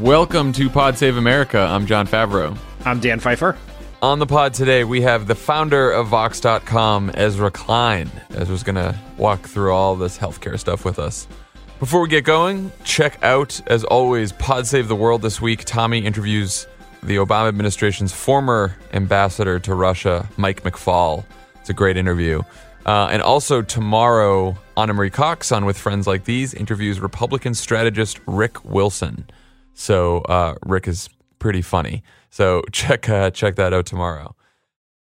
Welcome to Pod Save America. I'm Jon Favreau. I'm Dan Pfeiffer. On the pod today, we have the founder of Vox.com, Ezra Klein. Ezra's going to walk through all this healthcare stuff with us. Before we get going, check out, as always, Pod Save the World this week. Tommy interviews the Obama administration's former ambassador to Russia, Mike McFaul. It's a great interview. Uh, and also tomorrow, Ana Marie Cox on With Friends Like These interviews Republican strategist Rick Wilson. So uh, Rick is pretty funny. So check uh, check that out tomorrow.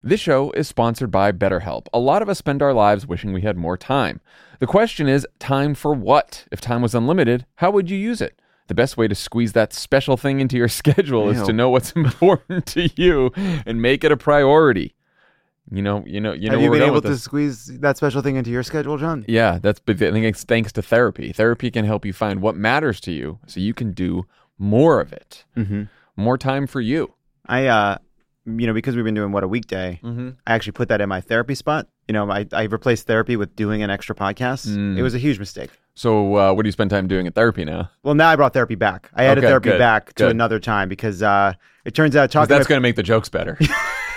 This show is sponsored by BetterHelp. A lot of us spend our lives wishing we had more time. The question is, time for what? If time was unlimited, how would you use it? The best way to squeeze that special thing into your schedule is to know what's important to you and make it a priority. You know, you know, you know. Have you where been able to this. squeeze that special thing into your schedule, Jon? Yeah, that's I think it's thanks to therapy. Therapy can help you find what matters to you, so you can do more of it. Mm-hmm. More time for you. I, uh, you know, because we've been doing what a weekday, Mm-hmm. I actually put that in my therapy spot. You know, I, I replaced therapy with doing an extra podcast. Mm. It was a huge mistake. So, uh, what do you spend time doing at therapy now? Well, now I brought therapy back. I added Okay, therapy good, back to another time because uh, it turns out talking. that's going to make the jokes better.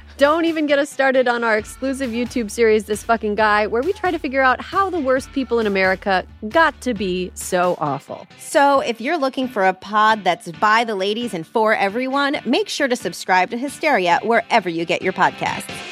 Don't even get us started on our exclusive YouTube series, This Fucking Guy, where we try to figure out how the worst people in America got to be so awful. So, if you're looking for a pod that's by the ladies and for everyone, make sure to subscribe to Hysteria wherever you get your podcasts.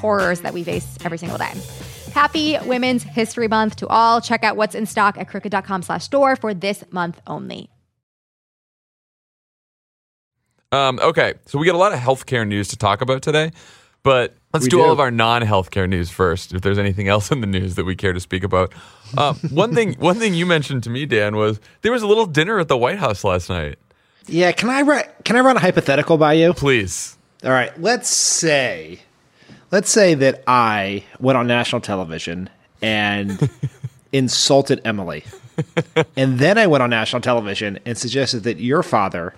horrors that we face every single day. Happy Women's History Month to all. Check out what's in stock at crooked.com slash store for this month only. Um, okay, so we got a lot of healthcare news to talk about today, but let's We do, all of our non-healthcare news first. If there's anything else in the news that we care to speak about, uh, one thing one thing you mentioned to me, Dan, was there was a little dinner at the White House last night. Yeah, can I ru- can I run a hypothetical by you? Please, All right, let's say let's say that I went on national television and insulted Emily. and then I went on national television and suggested that your father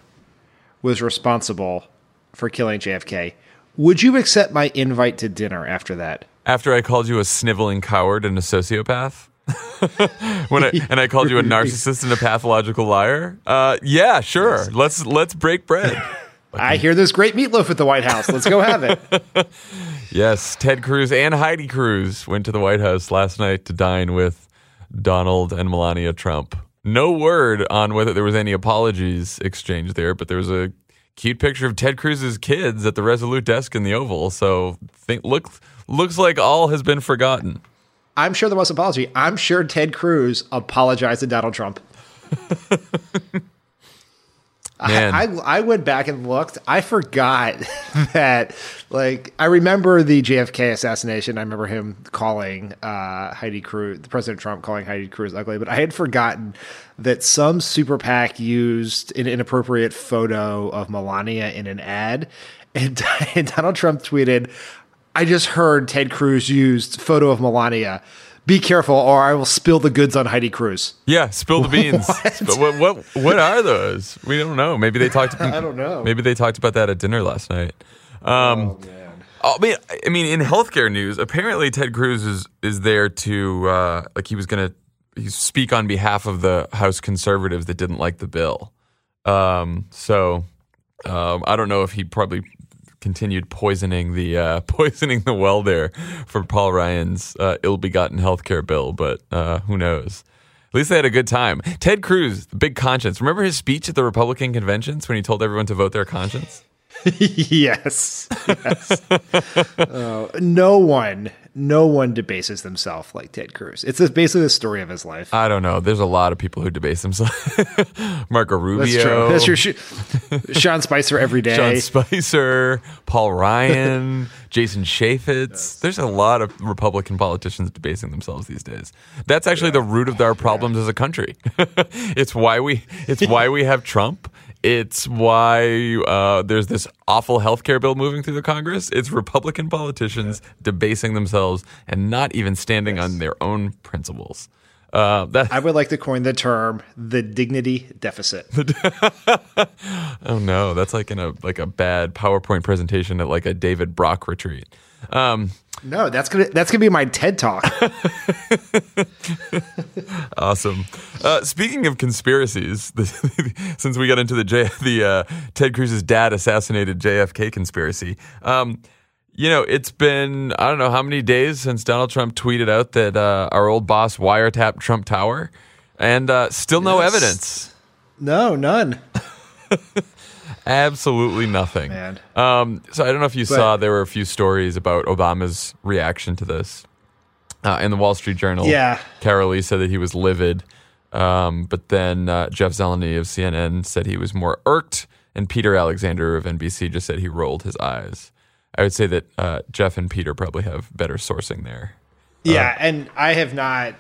was responsible for killing JFK. Would you accept my invite to dinner after that? after I called you a sniveling coward and a sociopath. when I, and I called you a narcissist and a pathological liar. Uh, yeah, sure. Let's let's break bread. I hear there's great meatloaf at the White House. Let's go have it. Yes, Ted Cruz and Heidi Cruz went to the White House last night to dine with Donald and Melania Trump. No word on whether there was any apologies exchanged there, but there was a cute picture of Ted Cruz's kids at the Resolute desk in the Oval. So think look looks like all has been forgotten. I'm sure there was an apology. I'm sure Ted Cruz apologized to Donald Trump. Man. I, I I went back and looked. I forgot that, like, I remember the JFK assassination. I remember him calling uh, Heidi Cruz, President Trump calling Heidi Cruz ugly, but I had forgotten that some super PAC used an inappropriate photo of Melania in an ad. And, and Donald Trump tweeted, I just heard Ted Cruz used photo of Melania Be careful, or I will spill the goods on Heidi Cruz. Yeah, spill the beans. But what, what what are those? We don't know. Maybe they talked. I don't know. Maybe they talked about that at dinner last night. Um, oh, I mean, I mean, in healthcare news, apparently Ted Cruz is is there to uh, like he was gonna speak on behalf of the House conservatives that didn't like the bill. Um, so um, I don't know if he probably continued poisoning the uh, poisoning the well there for Paul Ryan's uh, ill-begotten healthcare bill, but uh, who knows? At least they had a good time. Ted Cruz, big conscience. Remember his speech at the Republican conventions when he told everyone to vote their conscience? yes. yes. Uh, no one, no one debases themselves like Ted Cruz. It's basically the story of his life. I don't know. There's a lot of people who debase themselves. Marco Rubio. That's true. That's true. Sean Spicer every day. Sean Spicer, Paul Ryan, Jason Chaffetz. There's a lot of Republican politicians debasing themselves these days. That's actually the root of our problems as a country. it's why we it's why we have Trump. It's why uh, there's this awful healthcare bill moving through the Congress. It's Republican politicians debasing themselves and not even standing on their own principles. Uh, that, I would like to coin the term the dignity deficit. oh no, that's like in a like a bad PowerPoint presentation at like a David Brock retreat. Um, no, that's gonna that's gonna be my TED talk. awesome. Uh, speaking of conspiracies, the, since we got into the J, the uh, Ted Cruz's dad assassinated JFK conspiracy, um, you know, it's been I don't know how many days since Donald Trump tweeted out that uh, our old boss wiretapped Trump Tower, and uh, still no Yes. evidence. no, none. Absolutely nothing. Man. Um, so I don't know if you But- saw there were a few stories about Obama's reaction to this uh, in the Wall Street Journal. Yeah. Carol Lee said that he was livid, um, but then uh, Jeff Zeleny of CNN said he was more irked, and Peter Alexander of NBC just said he rolled his eyes. I would say that uh, Jeff and Peter probably have better sourcing there. Yeah, and I have not.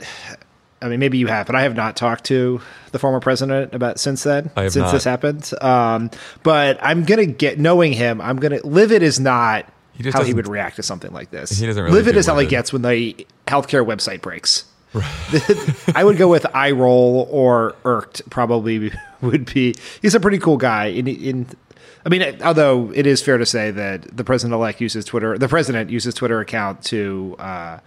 I mean, maybe you have, but I have not talked to the former president about since then. Since not. this happened. Um, but I'm gonna get knowing him. I'm gonna livid is not He how he would react to something like this. He doesn't really livid is how he gets when the healthcare website breaks. I would go with eye roll or irked. Probably would be. He's a pretty cool guy. In, in I mean, although it is fair to say that the president elect uses Twitter, the president uses Twitter account to uh,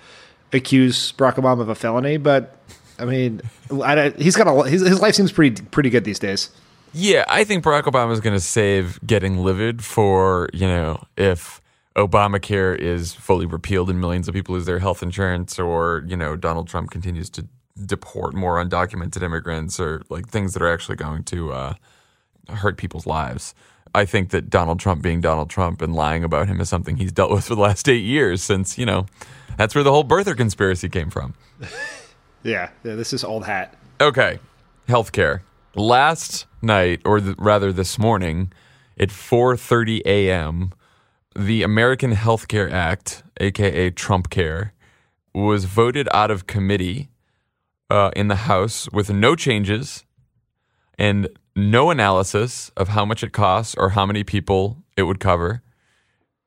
accuse Barack Obama of a felony. But I mean, I, he's got a his, his life seems pretty pretty good these days. Yeah, I think Barack Obama is going to save getting livid for, you know, if Obamacare is fully repealed and millions of people lose their health insurance or, you know, Donald Trump continues to deport more undocumented immigrants or like things that are actually going to uh, hurt people's lives. I think that Donald Trump being Donald Trump and lying about him is something he's dealt with for the last eight years since, you know, that's where the whole birther conspiracy came from. Yeah, yeah this is old hat. Okay, healthcare. Last night, or th- rather this morning, at 4:30 a.m., the American Healthcare Act, aka Trump Care, was voted out of committee uh, in the House with no changes and no analysis of how much it costs or how many people it would cover.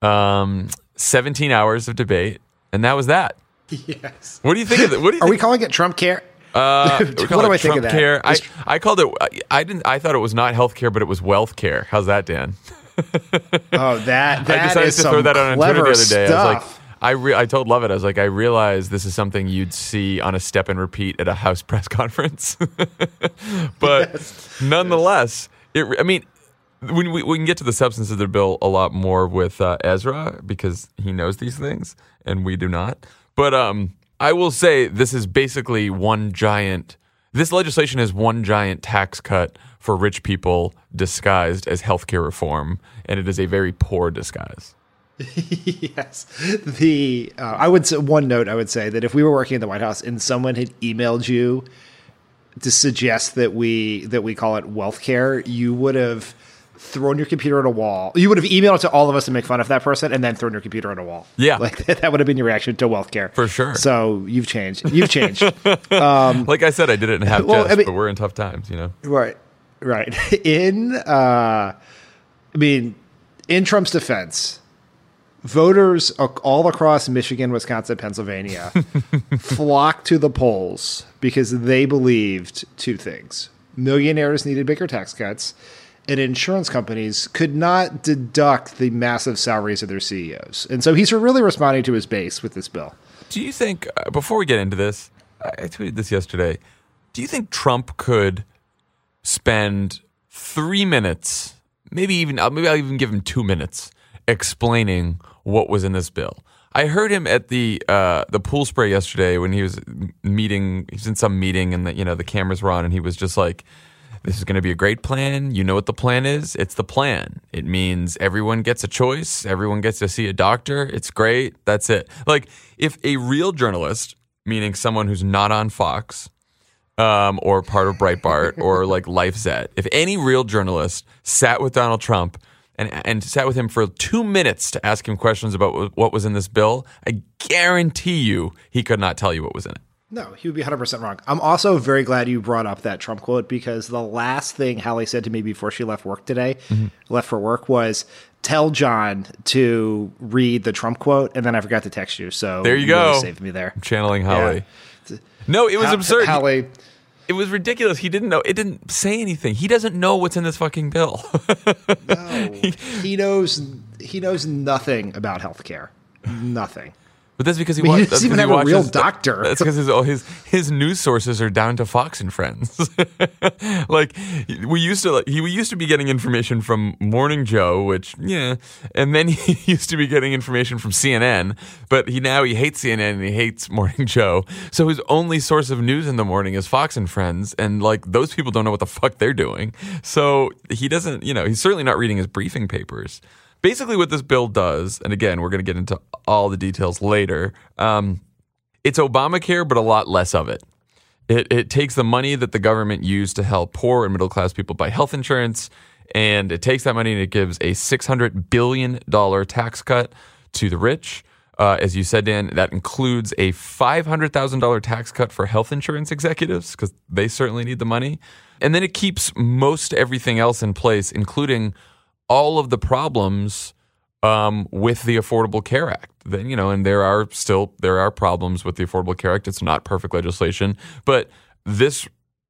Um, 17 hours of debate, and that was that. Yes. What do you think of it? What do you Are think? we calling it Trump care? Uh, What do I think of Trump that? Care. I, I called it. I, I didn't. I thought it was not health care, but it was wealth care. How's that, Dan? Oh, that I decided is to some throw that on Twitter the other day. I was like, stuff. I re- I told Lovett, I was like, I realize this is something you'd see on a step and repeat at a House press conference, but nonetheless, it. I mean. When we, we can get to the substance of the bill a lot more with uh, Ezra because he knows these things and we do not. But um, I will say this is basically one giant. This legislation is one giant tax cut for rich people disguised as healthcare reform, and it is a very poor disguise. yes. The uh, I would say one note I would say that if we were working at the White House and someone had emailed you to suggest that we that we call it wealth care, you would have thrown your computer at a wall. You would have emailed it to all of us to make fun of that person and then thrown your computer at a wall. Yeah. Like that would have been your reaction to wealth care. For sure. So you've changed. You've changed. Like I said, I did it in half Well, jest, I mean- but we're in tough times, you know. Right. Right. In uh I mean, in Trump's defense, voters all across Michigan, Wisconsin, Pennsylvania flocked to the polls because they believed two things. Millionaires needed bigger tax cuts, and insurance companies could not deduct the massive salaries of their CEOs. And so he's really responding to his base with this bill. Do you think, uh, before we get into this, I tweeted this yesterday. Do you think Trump could spend three minutes, maybe even, uh, maybe I'll even give him two minutes, explaining what was in this bill? I heard him at the uh, the pool spray yesterday when he was meeting. He's in some meeting, and the, you know the cameras were on, and he was just like, "This is going to be a great plan. You know what the plan is? It's the plan. It means everyone gets a choice. Everyone gets to see a doctor. It's great. That's it. Like if a real journalist, meaning someone who's not on Fox, um, or part of Breitbart or like LifeZette, if any real journalist sat with Donald Trump and and sat with him for two minutes to ask him questions about what was in this bill, I guarantee you he could not tell you what was in it. No, he would be 100% wrong. I'm also very glad you brought up that Trump quote because the last thing Hallie said to me before she left work today, mm-hmm. left for work, was tell Jon to read the Trump quote, and then I forgot to text you. So There you really go. saved me there. Channeling Holly. No, it was absurd. Hallie, It was ridiculous. He didn't know. It didn't say anything. He doesn't know what's in this fucking bill. No, he knows he knows nothing about healthcare. Nothing. But that's because he, he that's doesn't even have a real doctor. That's because his, oh, his his news sources are down to Fox and Friends. like we used to, like, he we used to be getting information from Morning Joe, which yeah, and then he used to be getting information from CNN. But he now he hates CNN and he hates Morning Joe. So his only source of news in the morning is Fox and Friends, and like those people don't know what the fuck they're doing. So he doesn't, you know, he's certainly not reading his briefing papers basically what this bill does, and again, we're going to get into all the details later. Um, it's Obamacare, but a lot less of it. It, it takes the money that the government used to help poor and middle class people buy health insurance, and it takes that money and it gives a $600 billion tax cut to the rich. Uh, as you said, Dan, that includes a $500,000 tax cut for health insurance executives because they certainly need the money. And then it keeps most everything else in place, including all of the problems um, with the Affordable Care Act. Then you know, and there are still there are problems with the Affordable Care Act. It's not perfect legislation, but this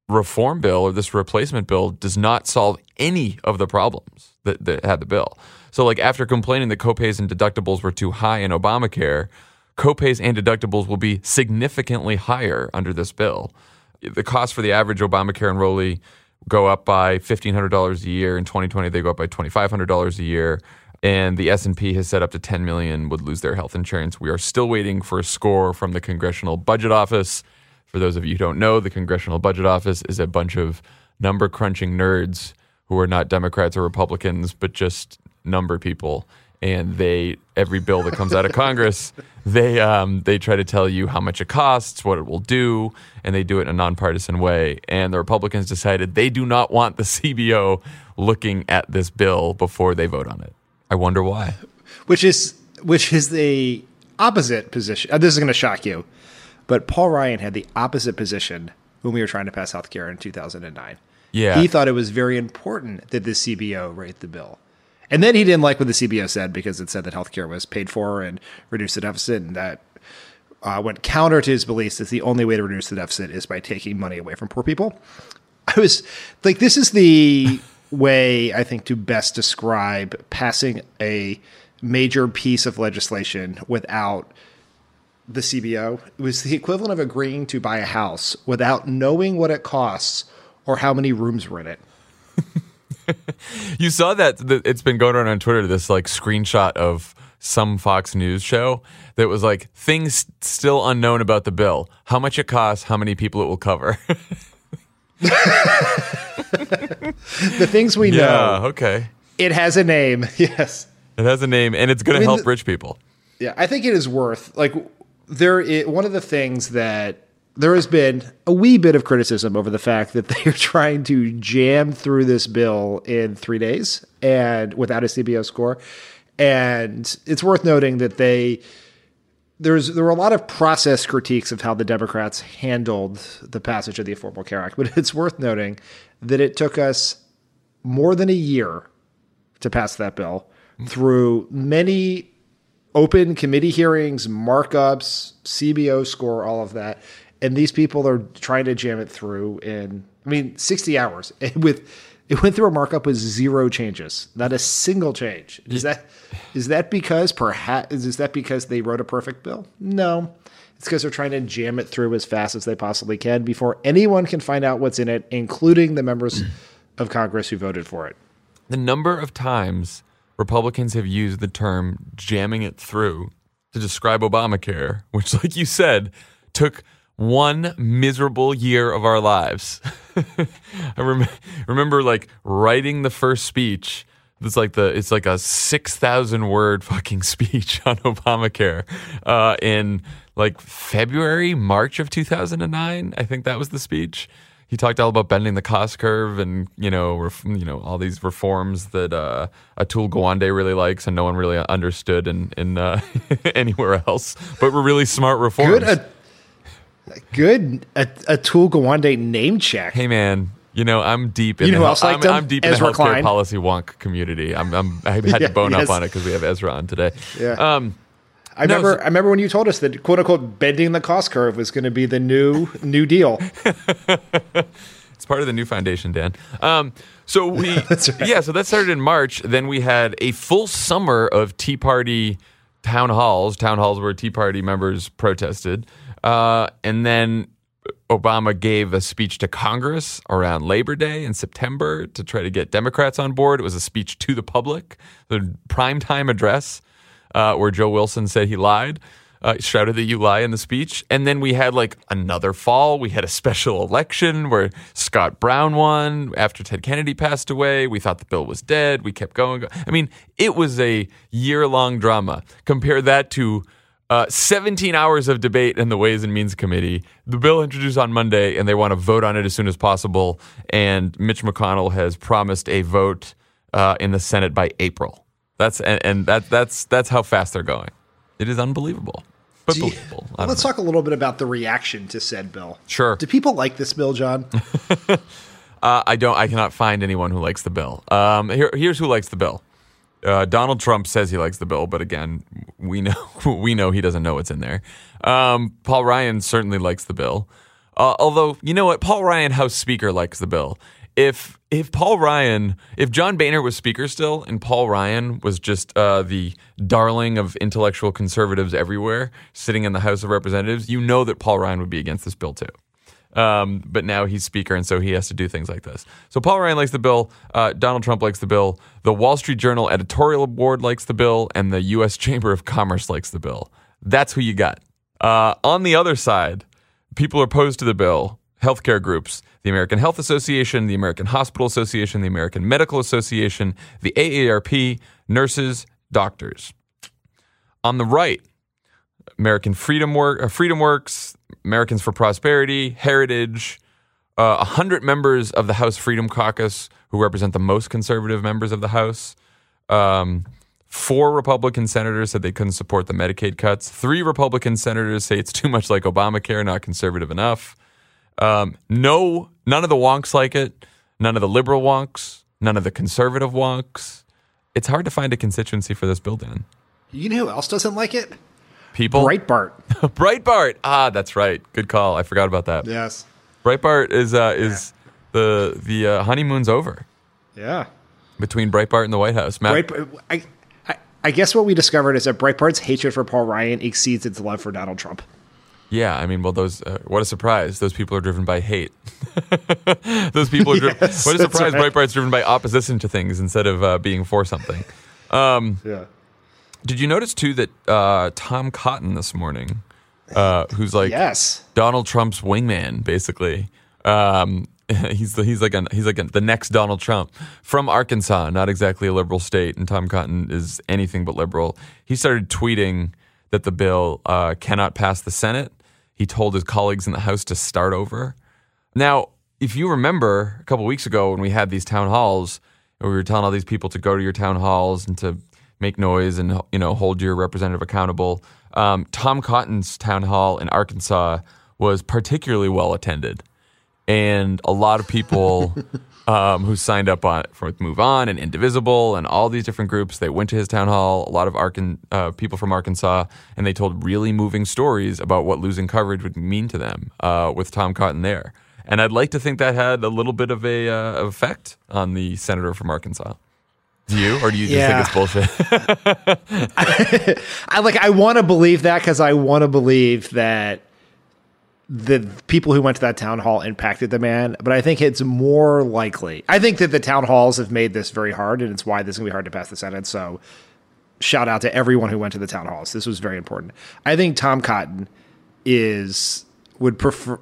reform bill or this replacement bill does not solve any of the problems that, that had the bill. So, like after complaining that copays and deductibles were too high in Obamacare, copays and deductibles will be significantly higher under this bill. The cost for the average Obamacare enrollee go up by $1500 a year in 2020 they go up by $2500 a year and the S&P has said up to 10 million would lose their health insurance. We are still waiting for a score from the Congressional Budget Office. For those of you who don't know, the Congressional Budget Office is a bunch of number crunching nerds who are not Democrats or Republicans but just number people and they every bill that comes out of Congress, they um, they try to tell you how much it costs, what it will do, and they do it in a nonpartisan way. And the Republicans decided they do not want the CBO looking at this bill before they vote on it. I wonder why. which is which is the opposite position. uh, This is going to shock you, but Paul Ryan had the opposite position when we were trying to pass health care in 2009. Yeah. he thought it was very important that the CBO rate the bill, and then he didn't like what the CBO said because it said that healthcare was paid for and reduced the deficit, and that uh, went counter to his beliefs that the only way to reduce the deficit is by taking money away from poor people. I was like, this is the way I think to best describe passing a major piece of legislation without the CBO. It was the equivalent of agreeing to buy a house without knowing what it costs or how many rooms were in it. You saw that it's been going around on Twitter this like screenshot of some Fox News show that was like things still unknown about the bill, how much it costs, how many people it will cover. The things we yeah, know, okay. it has a name. Yes. It has a name and it's going to help the- rich people. Yeah, I think it is worth like there. i one of the things that there has been a wee bit of criticism over the fact that they're trying to jam through this bill in three days and without a CBO score, and it's worth noting that they there's there were a lot of process critiques of how the Democrats handled the passage of the Affordable Care Act, but it's worth noting that it took us more than a year to pass that bill through many open committee hearings, markups, CBO score, all of that. And these people are trying to jam it through in, I mean, 60 hours with it went through a markup with zero changes, not a single change. Is that is that because perhaps is that because they wrote a perfect bill? No, it's because they're trying to jam it through as fast as they possibly can before anyone can find out what's in it, including the members of Congress who voted for it. The number of times Republicans have used the term jamming it through to describe Obamacare, which, like you said, took one miserable year of our lives. I rem- remember like writing the first speech. It's like the it's like a six thousand word fucking speech on Obamacare uh, in like February March of two thousand and nine. I think that was the speech. He talked all about bending the cost curve and you know ref- you know all these reforms that uh, Atul Gawande really likes and no one really understood in in uh, anywhere else, but were really smart reforms. Good, good a, Atul Gawande name check. Hey man, you know I'm deep in You know the I'm? I'm deep in Ezra the healthcare Klein. policy wonk community. I'm, I'm I had Yeah, to bone yes. up on it because we have Ezra on today. Yeah. Um, I No, remember. so- I remember when you told us that "quote unquote" bending the cost curve was going to be the new New Deal. It's part of the new foundation, Dan. Um, so we, yeah, so that started in March. Then we had a full summer of Tea Party town halls, town halls where Tea Party members protested, uh, and then Obama gave a speech to Congress around Labor Day in September to try to get Democrats on board. It was a speech to the public, the primetime address, uh, where Joe Wilson said he lied. Uh, shouted that you lie in the speech. And then we had like another fall. We had a special election where Scott Brown won after Ted Kennedy passed away. We thought the bill was dead. We kept going. I mean, it was a year long drama. Compare that to uh, 17 hours of debate in the Ways and Means Committee. The bill introduced on Monday, and they want to vote on it as soon as possible. And Mitch McConnell has promised a vote uh, in the Senate by April. That's and, and that that's that's how fast they're going. It is unbelievable, but believable. Let's know. talk a little bit about the reaction to said bill. Sure. Do people like this bill, Jon? Uh, I don't. I cannot find anyone who likes the bill. Um, here, here's who likes the bill. Uh, Donald Trump says he likes the bill, but again, we know we know he doesn't know what's in there. Um, Paul Ryan certainly likes the bill. Uh, although you know what, Paul Ryan, House Speaker, likes the bill. If if Paul Ryan, if John Boehner was Speaker still, and Paul Ryan was just uh, the darling of intellectual conservatives everywhere, sitting in the House of Representatives, you know that Paul Ryan would be against this bill too. Um, but now he's speaker, and so he has to do things like this. So Paul Ryan likes the bill. Uh, Donald Trump likes the bill. The Wall Street Journal editorial board likes the bill, and the U.S. Chamber of Commerce likes the bill. That's who you got. Uh, on the other side, people are opposed to the bill. Healthcare groups, the American Health Association, the American Hospital Association, the American Medical Association, the AARP, nurses, doctors. On the right, American Freedom Work, uh, Freedom Works, Americans for Prosperity, Heritage, uh, a hundred members of the House Freedom Caucus who represent the most conservative members of the House. Um, four Republican senators said they couldn't support the Medicaid cuts. Three Republican senators say it's too much like Obamacare, not conservative enough. Um, no, none of the wonks like it. None of the liberal wonks. None of the conservative wonks. It's hard to find a constituency for this bill, Dan. You know who else doesn't like it? People. Breitbart. Breitbart. Ah, that's right. Good call. I forgot about that. Yes. Breitbart is uh, is the the uh, honeymoon's over Yeah. between Breitbart and the White House. Matt, Breitbart. I, I, I guess what we discovered is that Breitbart's hatred for Paul Ryan exceeds its love for Donald Trump. yeah, I mean, well, those uh, what a surprise. Those people are driven by hate. those people are driven. Yes, what a surprise. right. Breitbart's driven by opposition to things instead of uh, being for something. Yeah. Did you notice too that uh, Tom Cotton this morning, uh, who's like Yes. Donald Trump's wingman, basically. Um, he's the, he's like a, he's like a, the next Donald Trump from Arkansas, not exactly a liberal state, and Tom Cotton is anything but liberal. He started tweeting that the bill uh, cannot pass the Senate. He told his colleagues in the House to start over. Now, if you remember a couple weeks ago when we had these town halls, and we were telling all these people to go to your town halls and to make noise and you know hold your representative accountable. Um, Tom Cotton's town hall in Arkansas was particularly well attended, and a lot of people um, who signed up on for Move On and Indivisible and all these different groups. They went to his town hall. A lot of Arkan, uh, people from Arkansas, and they told really moving stories about what losing coverage would mean to them uh, with Tom Cotton there. And I'd like to think that had a little bit of a uh, effect on the senator from Arkansas. Do you, or do you just Yeah. think it's bullshit? I like I want to believe that because I want to believe that the people who went to that town hall impacted the man, but I think it's more likely. I think that the town halls have made this very hard, and it's why this is gonna be hard to pass the Senate. So, shout out to everyone who went to the town halls. This was very important. I think Tom Cotton is would prefer.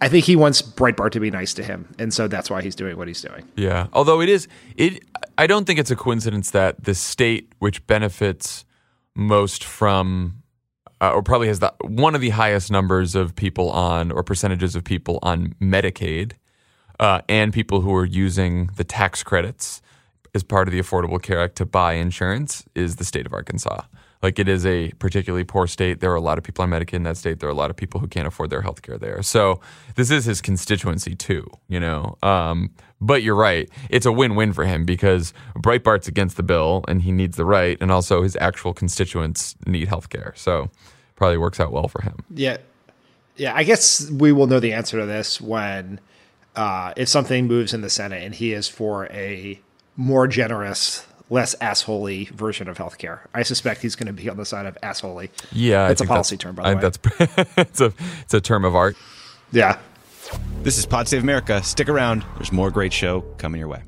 I think he wants Breitbart to be nice to him, and so that's why he's doing what he's doing. Yeah. Although it is it I don't think it's a coincidence that the state which benefits most from uh, or probably has the one of the highest numbers of people on or percentages of people on Medicaid uh, and people who are using the tax credits as part of the Affordable Care Act to buy insurance is the state of Arkansas. Like it is a particularly poor state. There are a lot of people on Medicaid in that state. There are a lot of people who can't afford their health care there. So this is his constituency too, you know. Um, but you're right. It's a win-win for him because Breitbart's against the bill and he needs the right, and also his actual constituents need health care. So probably works out well for him. Yeah, yeah. I guess we will know the answer to this when, uh, if something moves in the Senate and he is for a more generous, less assholey version of healthcare. I suspect he's going to be on the side of assholey. Yeah, It's a policy term, by the I- way. That's it's a it's a term of art. Yeah. This is Pod Save America. Stick around. There's more great show coming your way.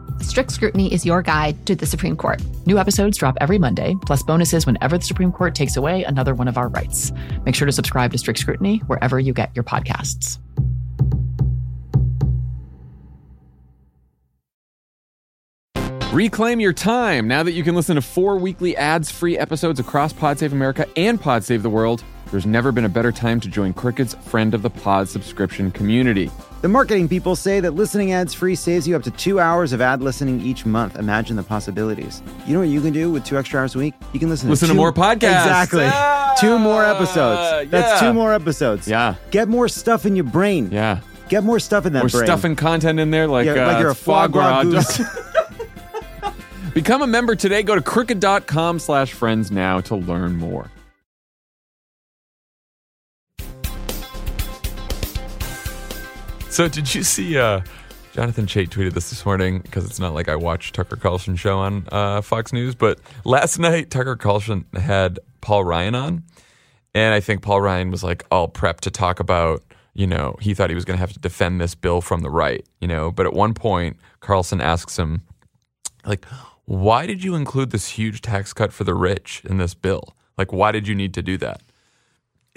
Strict Scrutiny is your guide to the Supreme Court. New episodes drop every Monday, plus bonuses whenever the Supreme Court takes away another one of our rights. Make sure to subscribe to Strict Scrutiny wherever you get your podcasts. Reclaim your time now that you can listen to four weekly ads free episodes across Pod Save America and Pod Save the World. There's never been a better time to join Crooked's Friend of the Pod subscription community. The marketing people say that listening ads free saves you up to two hours of ad listening each month. Imagine the possibilities. You know what you can do with two extra hours a week? You can listen, Listen to two- more podcasts. Exactly. Ah, two more episodes. That's yeah. two more episodes. Yeah. Get more stuff in your brain. Yeah. Get more stuff in that We're brain. stuffing content in there like, Yeah, like uh, you're a foie gras goose. Become a member today. Go to crooked.com slash friends now to learn more. So did you see uh, Jonathan Chait tweeted this this morning because it's not like I watch Tucker Carlson show on uh, Fox News, but last night Tucker Carlson had Paul Ryan on, and I think Paul Ryan was like all prepped to talk about you know he thought he was going to have to defend this bill from the right, you know, but at one point Carlson asks him like, why did you include this huge tax cut for the rich in this bill? Like, why did you need to do that?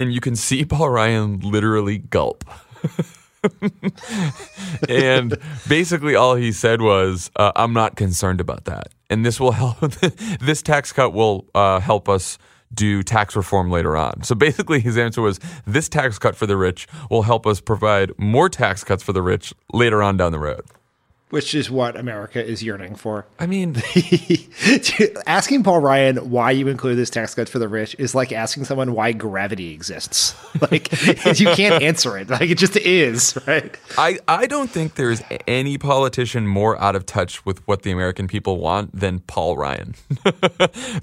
And you can see Paul Ryan literally gulp. and basically all he said was uh, i'm not concerned about that. And this will help this tax cut will uh, help us do tax reform later on. So basically his answer was this tax cut for the rich will help us provide more tax cuts for the rich later on down the road Which is what America is yearning for. i mean asking Paul Ryan why you include this tax cut for the rich is like asking someone why gravity exists. Like you can't answer it. Like it just is, right? I, I don't think there's any politician more out of touch with what the American people want than Paul Ryan.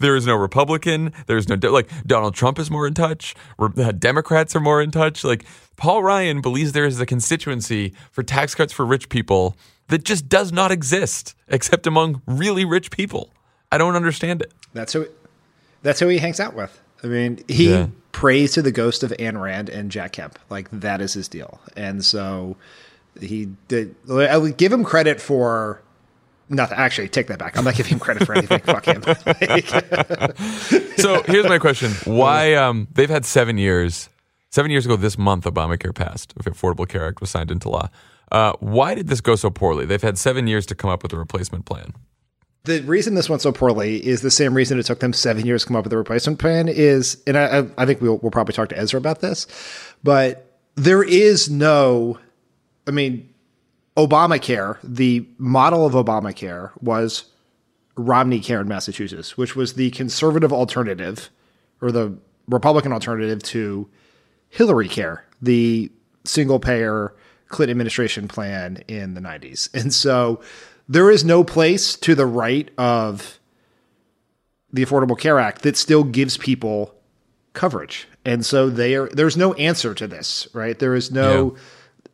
there is no Republican. There's no like Donald Trump is more in touch. Re- uh, Democrats are more in touch. Like Paul Ryan believes there is a constituency for tax cuts for rich people that just does not exist except among really rich people. I don't understand it. That's who that's who he hangs out with. I mean, he Yeah. prays to the ghost of Ayn Rand and Jack Kemp. Like that is his deal. And so he did I would give him credit for nothing. Actually, take that back. I'm not giving him credit for anything. Fuck him. So here's my question: Why um, they've had seven years? Seven years ago this month, Obamacare passed. The Affordable Care Act was signed into law. Uh, why did this go so poorly? They've had seven years to come up with a replacement plan. The reason this went so poorly is the same reason it took them seven years to come up with a replacement plan. Is, and I, I think we'll, we'll probably talk to Ezra about this, but there is no, I mean, Obamacare, the model of Obamacare was Romney Care in Massachusetts, which was the conservative alternative or the Republican alternative to Hillary Care, the single payer Clinton administration plan in the 90s. And so there is no place to the right of the Affordable Care Act that still gives people coverage. And so they are, there's no answer to this, right? There is no yeah.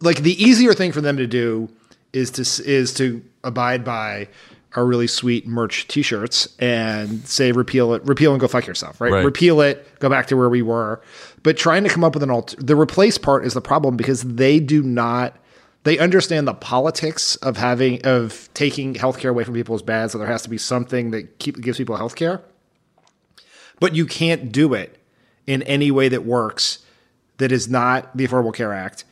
like the easier thing for them to do is to is to abide by our really sweet merch t-shirts and say repeal it repeal and go fuck yourself right, right. repeal it go back to where we were. But trying to come up with an alt the replace part is the problem because they do not they understand the politics of having of taking healthcare away from people is bad so there has to be something that keep, gives people healthcare. But you can't do it in any way that works that is not the affordable care act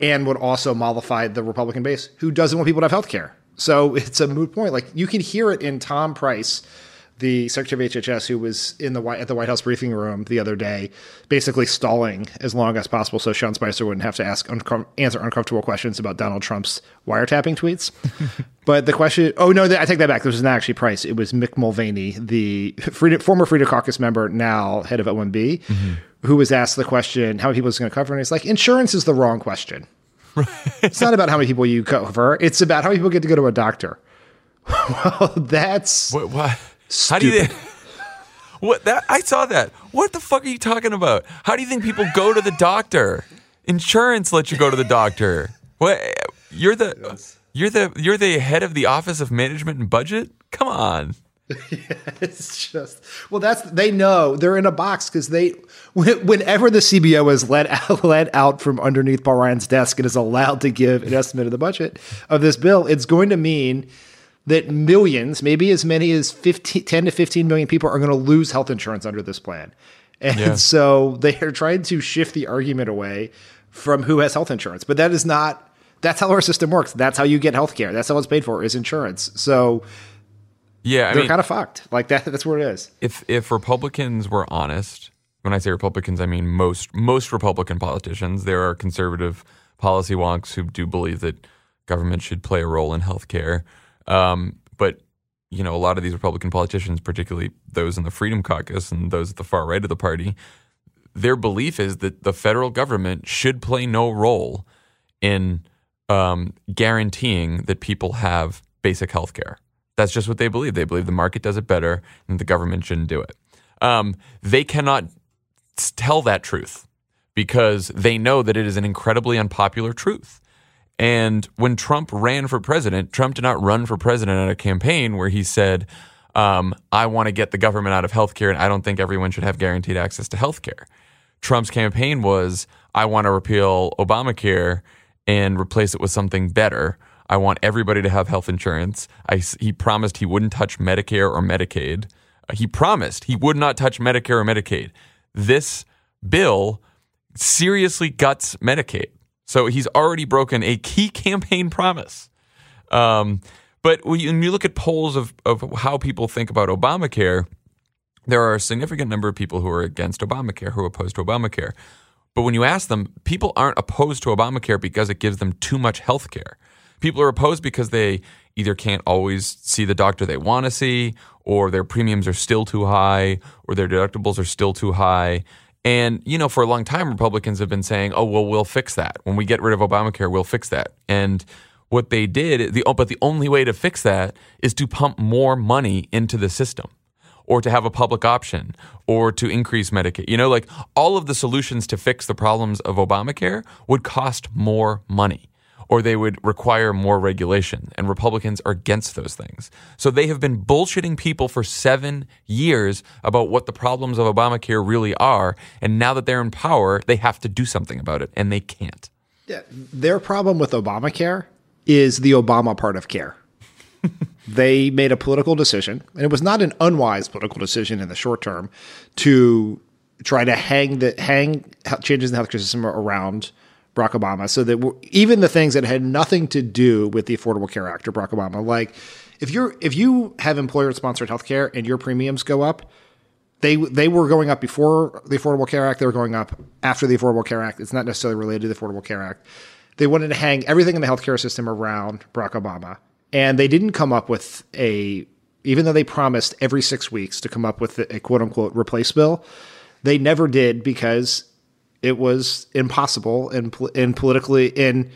and would also mollify the republican base who doesn't want people to have health care so it's a moot point. Like you can hear it in Tom Price, the Secretary of HHS, who was in the White, at the White House briefing room the other day, basically stalling as long as possible so Sean Spicer wouldn't have to ask uncom- answer uncomfortable questions about Donald Trump's wiretapping tweets. but the question, oh no, I take that back. This was not actually Price. It was Mick Mulvaney, the former Freedom Caucus member, now head of OMB, mm-hmm. who was asked the question, how many people is going to cover? And he's like, insurance is the wrong question. Right. it's not about how many people you cover. It's about how many people get to go to a doctor. well, that's what. what? How do you? Think, What that? I saw that. What the fuck are you talking about? How do you think people go to the doctor? Insurance lets you go to the doctor. What? You're the you're the you're the head of the Office of Management and Budget. Come on. yeah, it's just well, that's they know they're in a box because they whenever the CBO is let out, let out from underneath Paul Ryan's desk and is allowed to give an estimate of the budget of this bill, it's going to mean that millions, maybe as many as 15, 10 to 15 million people are going to lose health insurance under this plan. And yeah. so they are trying to shift the argument away from who has health insurance. But that is not that's how our system works. That's how you get health care. That's how it's paid for is insurance. So yeah, I they're kind of fucked. Like that. That's where it is. If if Republicans were honest, when I say Republicans, I mean most most Republican politicians. There are conservative policy wonks who do believe that government should play a role in healthcare. Um, but you know, a lot of these Republican politicians, particularly those in the Freedom Caucus and those at the far right of the party, their belief is that the federal government should play no role in um, guaranteeing that people have basic health care. That's just what they believe. They believe the market does it better and the government shouldn't do it. Um, they cannot tell that truth because they know that it is an incredibly unpopular truth. And when Trump ran for president, Trump did not run for president at a campaign where he said, um, I want to get the government out of healthcare and I don't think everyone should have guaranteed access to healthcare. Trump's campaign was, I want to repeal Obamacare and replace it with something better. I want everybody to have health insurance. I, he promised he wouldn't touch Medicare or Medicaid. Uh, he promised he would not touch Medicare or Medicaid this bill seriously guts Medicaid. So he's already broken a key campaign promise. Um, but when you, look at polls of, of how people think about Obamacare, there are a significant number of people who are against Obamacare, who are opposed to Obamacare. But when you ask them, people aren't opposed to Obamacare because it gives them too much health care. People are opposed because they either can't always see the doctor they want to see, or their premiums are still too high, or their deductibles are still too high. And, you know, for a long time, Republicans have been saying, oh, well, we'll fix that. When we get rid of Obamacare, we'll fix that. And what they did, the, but the only way to fix that is to pump more money into the system or to have a public option or to increase Medicaid. You know, like all of the solutions to fix the problems of Obamacare would cost more money or they would require more regulation. And Republicans are against those things. So they have been bullshitting people for seven years about what the problems of Obamacare really are. And now that they're in power, they have to do something about it, and they can't. Yeah, their problem with Obamacare is the Obama part of care. they made a political decision, and it was not an unwise political decision in the short term to try to hang the hang changes in the healthcare system around Barack Obama, so that even the things that had nothing to do with the Affordable Care Act or Barack Obama, like if you're if you have employer sponsored health care and your premiums go up, they they were going up before the Affordable Care Act. They were going up after the Affordable Care Act. It's not necessarily related to the Affordable Care Act. They wanted to hang everything in the healthcare system around Barack Obama, and they didn't come up with a. Even though they promised every six weeks to come up with a, a quote unquote replace bill, they never did because it was impossible and and politically and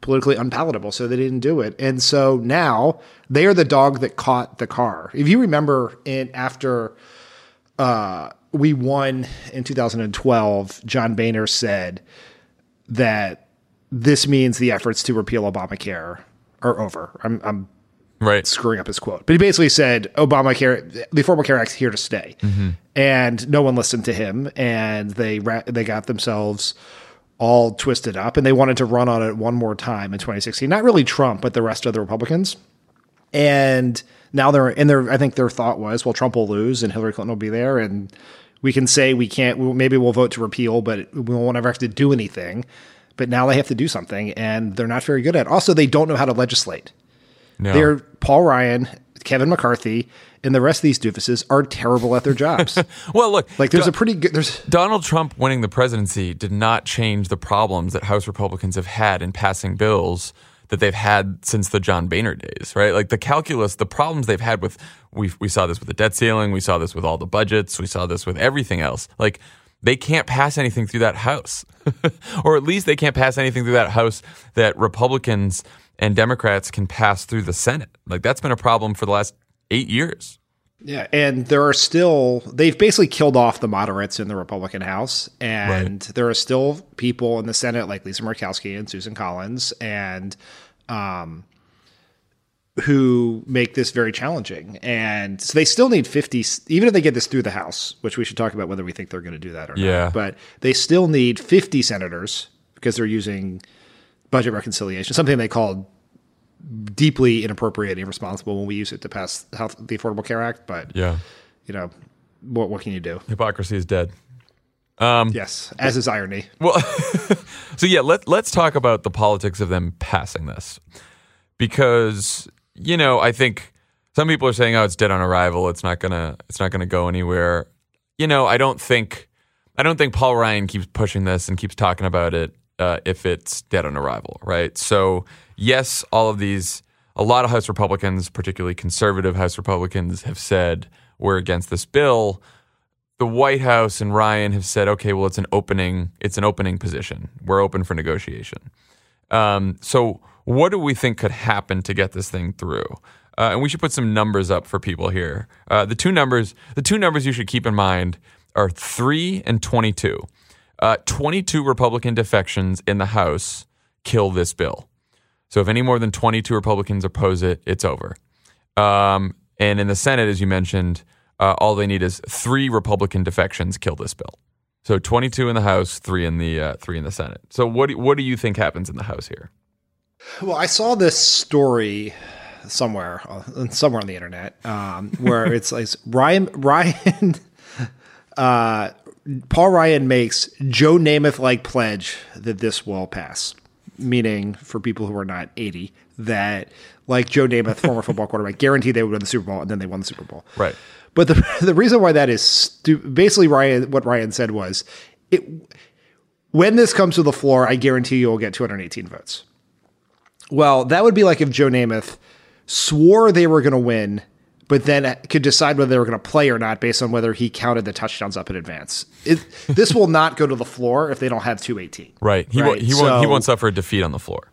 politically unpalatable. So they didn't do it. And so now they are the dog that caught the car. If you remember, in after uh, we won in 2012, John Boehner said that this means the efforts to repeal Obamacare are over. I'm, I'm Right. screwing up his quote, but he basically said Obamacare, the Affordable Care Act's here to stay, mm-hmm. and no one listened to him, and they ra- they got themselves all twisted up, and they wanted to run on it one more time in 2016. Not really Trump, but the rest of the Republicans, and now they're in their. I think their thought was, well, Trump will lose, and Hillary Clinton will be there, and we can say we can't. Maybe we'll vote to repeal, but we won't ever have to do anything. But now they have to do something, and they're not very good at. it. Also, they don't know how to legislate. No. They're Paul Ryan, Kevin McCarthy, and the rest of these doofuses are terrible at their jobs. well, look, like there's a pretty good there's Donald Trump winning the presidency did not change the problems that House Republicans have had in passing bills that they've had since the John Boehner days, right? Like the calculus, the problems they've had with we we saw this with the debt ceiling, we saw this with all the budgets, we saw this with everything else. Like they can't pass anything through that house. or at least they can't pass anything through that house that Republicans and Democrats can pass through the Senate. Like that's been a problem for the last 8 years. yeah, and there are still they've basically killed off the moderates in the Republican House, and there are still people in the Senate like Lisa Murkowski and Susan Collins, and um, who make this very challenging. And so they still need 50, even if they get this through the House, which we should talk about whether we think they're going to do that or Yeah. not. But they still need 50 senators because they're using budget reconciliation, something they called deeply inappropriate and irresponsible when we use it to pass health, the Affordable Care Act. But, Yeah. you know, what, what can you do? Hypocrisy is dead. Um, yes, as is irony. Well, so yeah, let let's talk about the politics of them passing this, because you know I think some people are saying, "Oh, it's dead on arrival. It's not gonna it's not gonna go anywhere." You know, I don't think I don't think Paul Ryan keeps pushing this and keeps talking about it uh, if it's dead on arrival, right? So yes, all of these, a lot of House Republicans, particularly conservative House Republicans, have said we're against this bill the White House and Ryan have said, okay, well, it's an opening, it's an opening position. We're open for negotiation. Um, so, what do we think could happen to get this thing through? Uh, and we should put some numbers up for people here. Uh, the two numbers, the two numbers you should keep in mind are three and twenty-two. Uh, Twenty-two Republican defections in the House kill this bill. So, if any more than twenty-two Republicans oppose it, it's over. Um, and in the Senate, as you mentioned, uh, all they need is three Republican defections kill this bill. So 22 in the House, three in the uh, three in the Senate. So what do, what do you think happens in the House here? Well, I saw this story somewhere, uh, somewhere on the internet, um, where it's like Ryan, Ryan, uh, Paul Ryan makes Joe Namath like pledge that this will pass. Meaning, for people who are not eighty, that like Joe Namath, former football quarterback, guaranteed they would win the Super Bowl, and then they won the Super Bowl. Right. But the the reason why that is basically Ryan, what Ryan said was, it when this comes to the floor, I guarantee you will get 218 votes. Well, that would be like if Joe Namath swore they were going to win, but then could decide whether they were going to play or not based on whether he counted the touchdowns up in advance. It, this will not go to the floor if they don't have 218. Right. He Right, won't he won't he won't suffer a defeat on the floor.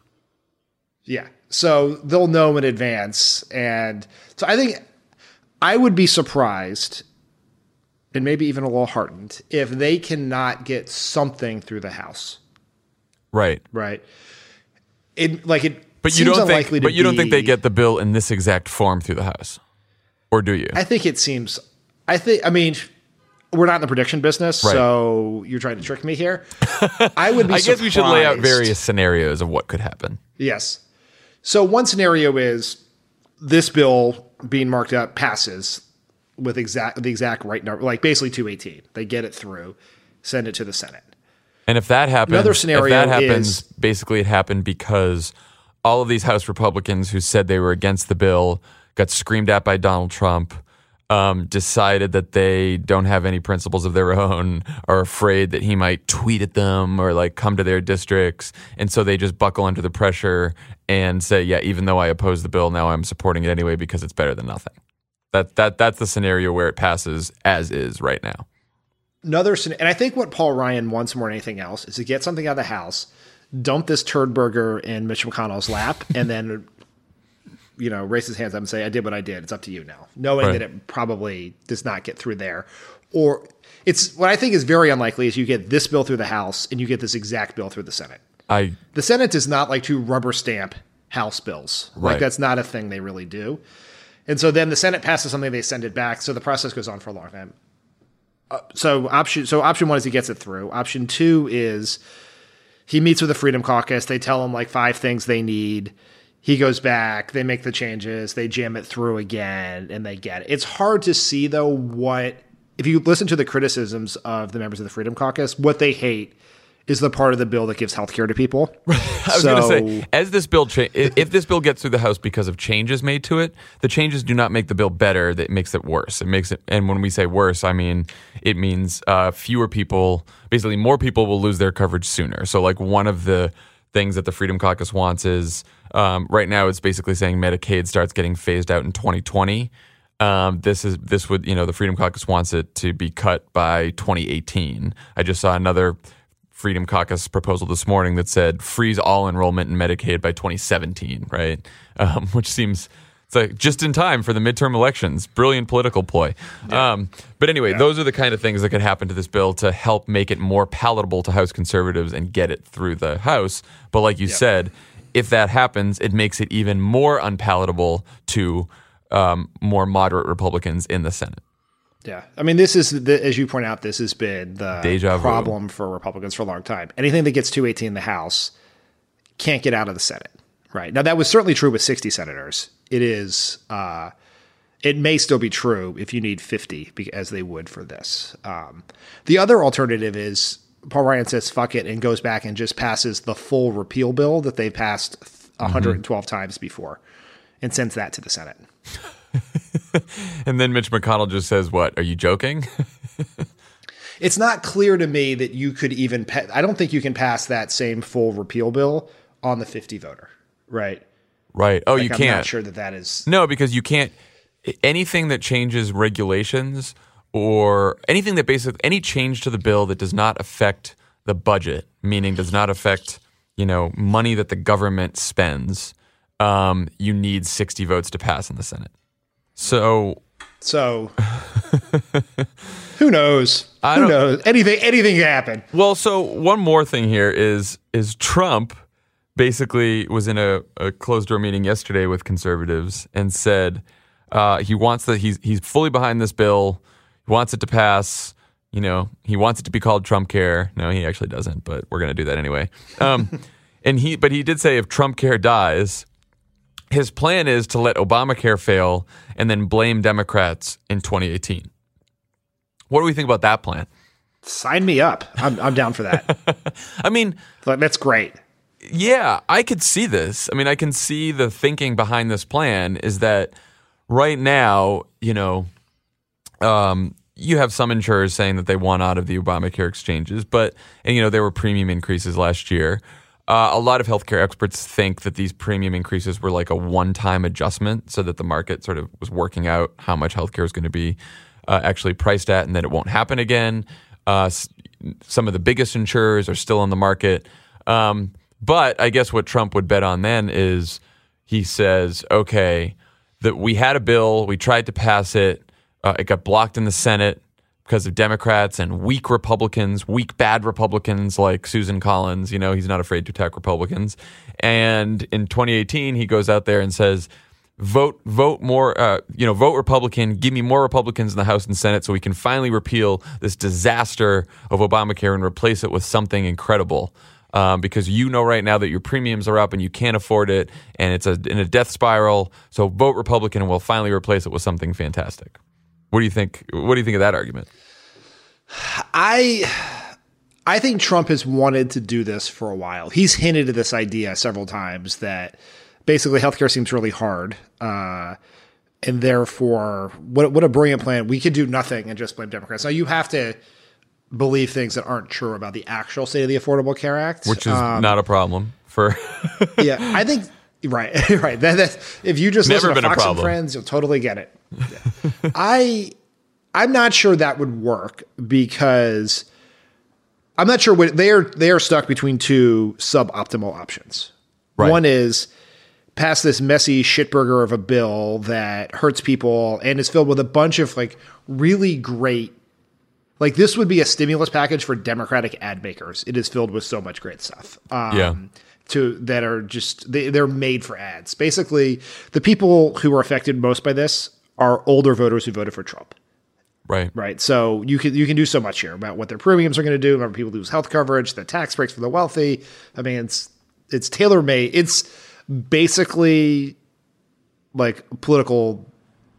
Yeah. So they'll know in advance. And so I think I would be surprised and maybe even a little heartened if they cannot get something through the House. Right. Right. It like it But you don't think but you don't think they get the bill in this exact form through the House. Or do you? I think it seems. I think. I mean, we're not in the prediction business, Right. so you're trying to trick me here. I would be. I guess we should lay out various scenarios of what could happen. Yes. So one scenario is this bill being marked up passes with exact the exact right number, like basically 218. They get it through, send it to the Senate. And if that happens, Another if scenario that happens, is- basically it happened because all of these House Republicans who said they were against the bill got screamed at by Donald Trump. Um, decided that they don't have any principles of their own, are afraid that he might tweet at them or like come to their districts, and so they just buckle under the pressure and say, "Yeah, even though I oppose the bill, now I'm supporting it anyway because it's better than nothing." That that that's the scenario where it passes as is right now. Another, and I think what Paul Ryan wants more than anything else is to get something out of the House, dump this turd burger in Mitch McConnell's lap, and then, you know, raise his hands up and say, "I did what I did. It's up to you now," knowing Right. that it probably does not get through there, or it's what I think is very unlikely is you get this bill through the House and you get this exact bill through the Senate. I The Senate does not like to rubber stamp House bills. Right. Like that's not a thing they really do. And so then the Senate passes something, they send it back. So the process goes on for a long time. Uh, so option so option one is he gets it through. Option two is he meets with the Freedom Caucus. They tell him like five things they need. He goes back. They make the changes. They jam it through again, and they get it. It's hard to see though what if you listen to the criticisms of the members of the Freedom Caucus, what they hate is the part of the bill that gives health care to people. I was so, going to say, as this bill, cha- if this bill gets through the House because of changes made to it, the changes do not make the bill better. That makes it worse. It makes it, and when we say worse, I mean it means uh, fewer people, basically more people will lose their coverage sooner. So, like one of the things that the Freedom Caucus wants is um, right now it's basically saying Medicaid starts getting phased out in 2020. Um, this is this would you know the Freedom Caucus wants it to be cut by 2018. I just saw another Freedom Caucus proposal this morning that said freeze all enrollment in Medicaid by 2017, right? Um, which seems it's like just in time for the midterm elections. Brilliant political ploy. Um, but anyway, those are the kind of things that could happen to this bill to help make it more palatable to House conservatives and get it through the House. But like you said, if that happens, it makes it even more unpalatable to um, more moderate Republicans in the Senate. Yeah, I mean, this is the, as you point out, this has been the Deja vu. problem for Republicans for a long time. Anything that gets 218 in the House can't get out of the Senate. Right now, that was certainly true with 60 senators. It is. Uh, it may still be true if you need 50, as they would for this. Um, the other alternative is Paul Ryan says fuck it and goes back and just passes the full repeal bill that they passed 112 times before, and sends that to the Senate. And then Mitch McConnell just says, "What? Are you joking?" it's not clear to me that you could even pa- I don't think you can pass that same full repeal bill on the 50 voter, right? right? Oh, Like, you I'm can't. not sure that that is No, because you can't. Anything that changes regulations or anything that basically any change to the bill that does not affect the budget, meaning does not affect you know money that the government spends, um, you need sixty votes to pass in the Senate. So so who knows? I who knows? Anything anything can happen. Well, so one more thing here is is Trump basically was in a, a closed door meeting yesterday with conservatives and said uh, he wants that he's he's fully behind this bill. He wants it to pass. You know, he wants it to be called Trump Care. No, he actually doesn't, but we're going to do that anyway. Um, and he, but he did say if Trump Care dies, his plan is to let Obamacare fail and then blame Democrats in 2018. What do we think about that plan? Sign me up. I'm I'm down for that. I mean, That's great. Yeah, I could see this. I mean, I can see the thinking behind this plan is that right now, you know, um, you have some insurers saying that they want out of the Obamacare exchanges, but and you know there were premium increases last year. Uh, a lot of healthcare experts think that these premium increases were like a one-time adjustment, so that the market sort of was working out how much healthcare is going to be uh, actually priced at, and then it won't happen again. Uh, some of the biggest insurers are still on the market. Um, but I guess what Trump would bet on then is he says, okay, that we had a bill, we tried to pass it, uh, it got blocked in the Senate because of Democrats and weak Republicans, weak bad Republicans like Susan Collins. You know, he's not afraid to attack Republicans. And in 2018, he goes out there and says, vote vote more uh, you know vote republican give me more republicans in the house and senate so we can finally repeal this disaster of obamacare and replace it with something incredible um, because you know right now that your premiums are up and you can't afford it and it's a, in a death spiral so vote republican and we'll finally replace it with something fantastic what do you think what do you think of that argument I I think Trump has wanted to do this for a while. He's hinted at this idea several times that basically healthcare seems really hard. Uh, and therefore, what, what a brilliant plan. We could do nothing and just blame Democrats. Now, you have to believe things that aren't true about the actual state of the Affordable Care Act, which is um, not a problem for. yeah, I think right, right. That, that, if you just Never listen to Fox and Friends, you'll totally get it. I, I'm not sure that would work because I'm not sure what they are. They are stuck between two suboptimal options. Right. One is pass this messy shitburger of a bill that hurts people and is filled with a bunch of like really great like this would be a stimulus package for democratic ad makers it is filled with so much great stuff um, yeah to that are just they, they're made for ads basically the people who are affected most by this are older voters who voted for trump Right. Right. So you can you can do so much here about what their premiums are going to do. Remember, people lose health coverage, the tax breaks for the wealthy. I mean, it's it's tailor made. It's basically like political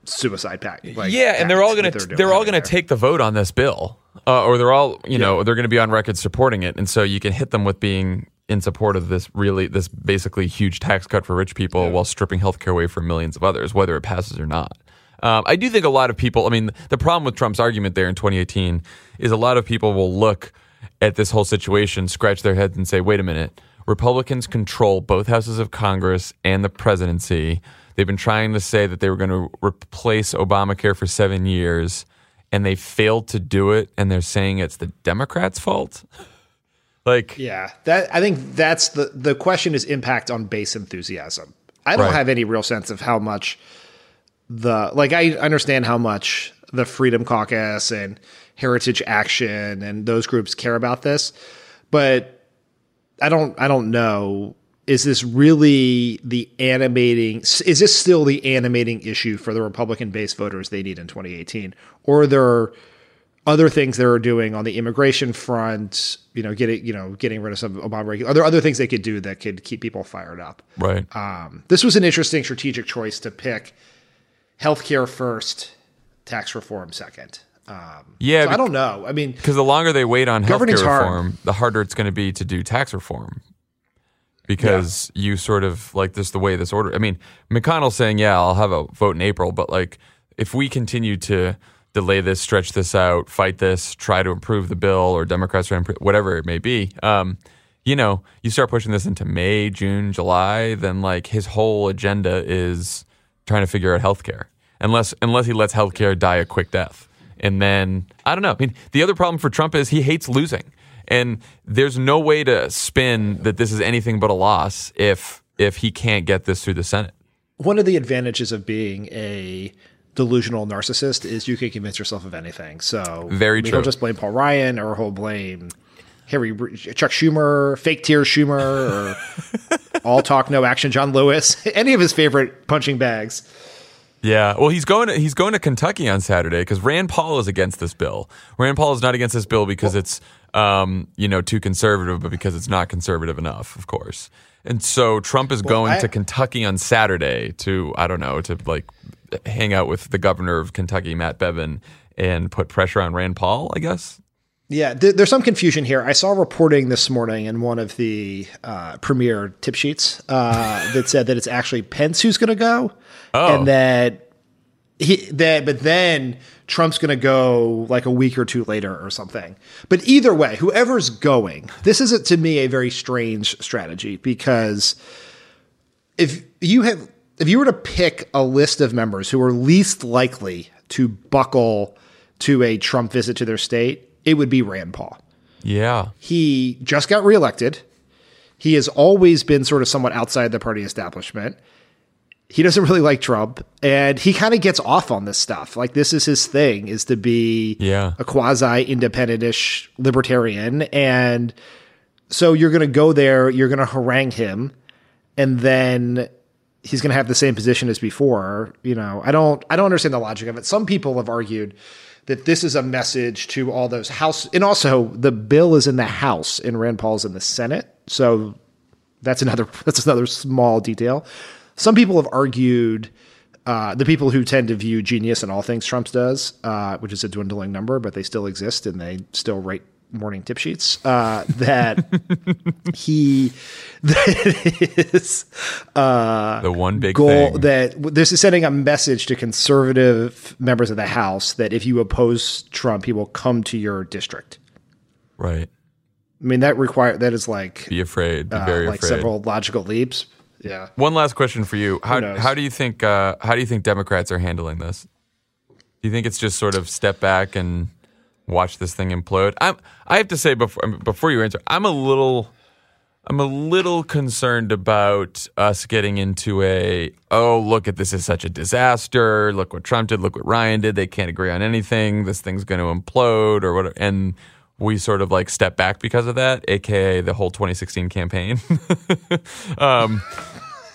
suicide pact. Like yeah, and they're all going to they're all going to take the vote on this bill, uh, or they're all you yeah. know they're going to be on record supporting it, and so you can hit them with being in support of this really this basically huge tax cut for rich people yeah. while stripping healthcare away from millions of others, whether it passes or not. Um, I do think a lot of people. I mean, the problem with Trump's argument there in 2018 is a lot of people will look at this whole situation, scratch their heads, and say, "Wait a minute." Republicans control both houses of Congress and the presidency. They've been trying to say that they were going to replace Obamacare for seven years, and they failed to do it. And they're saying it's the Democrats' fault. like, yeah, that I think that's the the question is impact on base enthusiasm. I don't right. have any real sense of how much the like. I understand how much the Freedom Caucus and Heritage Action and those groups care about this, but I don't I don't know. Is this really the animating? Is this still the animating issue for the Republican base voters they need in 2018, or are there other things they're doing on the immigration front? You know, getting you know getting rid of some Obama. Are there other things they could do that could keep people fired up? Right. Um, this was an interesting strategic choice to pick healthcare first, tax reform second. Um, yeah, so I don't know. I mean, because the longer they wait on healthcare reform, hard. the harder it's going to be to do tax reform. Because yeah. you sort of like this the way this order. I mean, McConnell's saying, "Yeah, I'll have a vote in April," but like if we continue to delay this, stretch this out, fight this, try to improve the bill, or Democrats to improve, whatever it may be, um, you know, you start pushing this into May, June, July, then like his whole agenda is trying to figure out healthcare. Unless unless he lets healthcare die a quick death. And then I don't know. I mean, the other problem for Trump is he hates losing. And there's no way to spin that this is anything but a loss if if he can't get this through the Senate. One of the advantages of being a delusional narcissist is you can convince yourself of anything. So very true. He'll just blame Paul Ryan, or he'll blame Harry, Chuck Schumer, fake tears Schumer, or all talk no action John Lewis, any of his favorite punching bags. Yeah, well, he's going to he's going to Kentucky on Saturday because Rand Paul is against this bill. Rand Paul is not against this bill because it's um, you know too conservative, but because it's not conservative enough, of course. And so Trump is well, going I, to Kentucky on Saturday to I don't know to like hang out with the governor of Kentucky, Matt Bevin, and put pressure on Rand Paul. I guess. Yeah, th- there's some confusion here. I saw reporting this morning in one of the uh, premier tip sheets uh, that said that it's actually Pence who's going to go, oh. and that he that but then Trump's going to go like a week or two later or something. But either way, whoever's going, this is to me a very strange strategy because if you have if you were to pick a list of members who are least likely to buckle to a Trump visit to their state, it would be Rand Paul. Yeah. He just got reelected. He has always been sort of somewhat outside the party establishment. He doesn't really like Trump, and he kind of gets off on this stuff. Like this is his thing, is to be yeah. a quasi independentish libertarian, and so you're going to go there, you're going to harangue him, and then he's going to have the same position as before. You know, I don't, I don't understand the logic of it. Some people have argued that this is a message to all those House, and also the bill is in the House and Rand Paul's in the Senate. So that's another that's another small detail. Some people have argued. Uh, the people who tend to view genius in all things Trump does, uh, which is a dwindling number, but they still exist and they still write morning tip sheets uh, that he that is uh, The one big goal thing. that this is sending a message to conservative members of the House that if you oppose Trump, he will come to your district. Right. I mean that require that is like Be afraid. Be uh, very like afraid. several logical leaps. Yeah. One last question for you. How how do you think uh, how do you think Democrats are handling this? Do you think it's just sort of step back and watch this thing implode? I'm I have to say before before you answer, I'm a little I'm a little concerned about us getting into a oh look at this is such a disaster. Look what Trump did. Look what Ryan did. They can't agree on anything. This thing's going to implode or what? And we sort of like step back because of that, aka the whole 2016 campaign. um,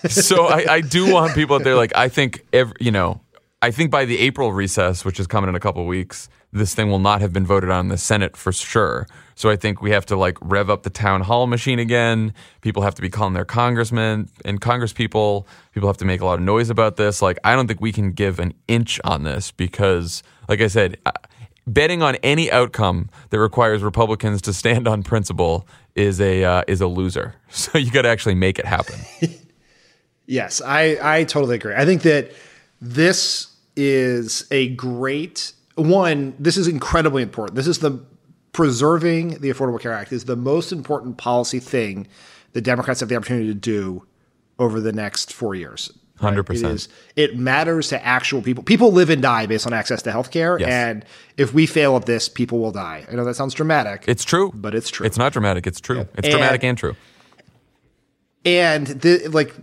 so I, I do want people out there like I think every, you know I think by the April recess, which is coming in a couple weeks, this thing will not have been voted on in the Senate for sure. So I think we have to like rev up the town hall machine again. People have to be calling their congressmen and congresspeople. people. Have to make a lot of noise about this. Like I don't think we can give an inch on this because, like I said, uh, betting on any outcome that requires Republicans to stand on principle is a uh, is a loser. So you got to actually make it happen. Yes, I, I totally agree. I think that this is a great one. This is incredibly important. This is the preserving the Affordable Care Act is the most important policy thing the Democrats have the opportunity to do over the next four years. right? 100%. It. It matters to actual people. People live and die based on access to health care, Yes. and if we fail at this, people will die. I know that sounds dramatic. It's true, but it's true. It's not dramatic. It's true. It's And- dramatic and true. and the, like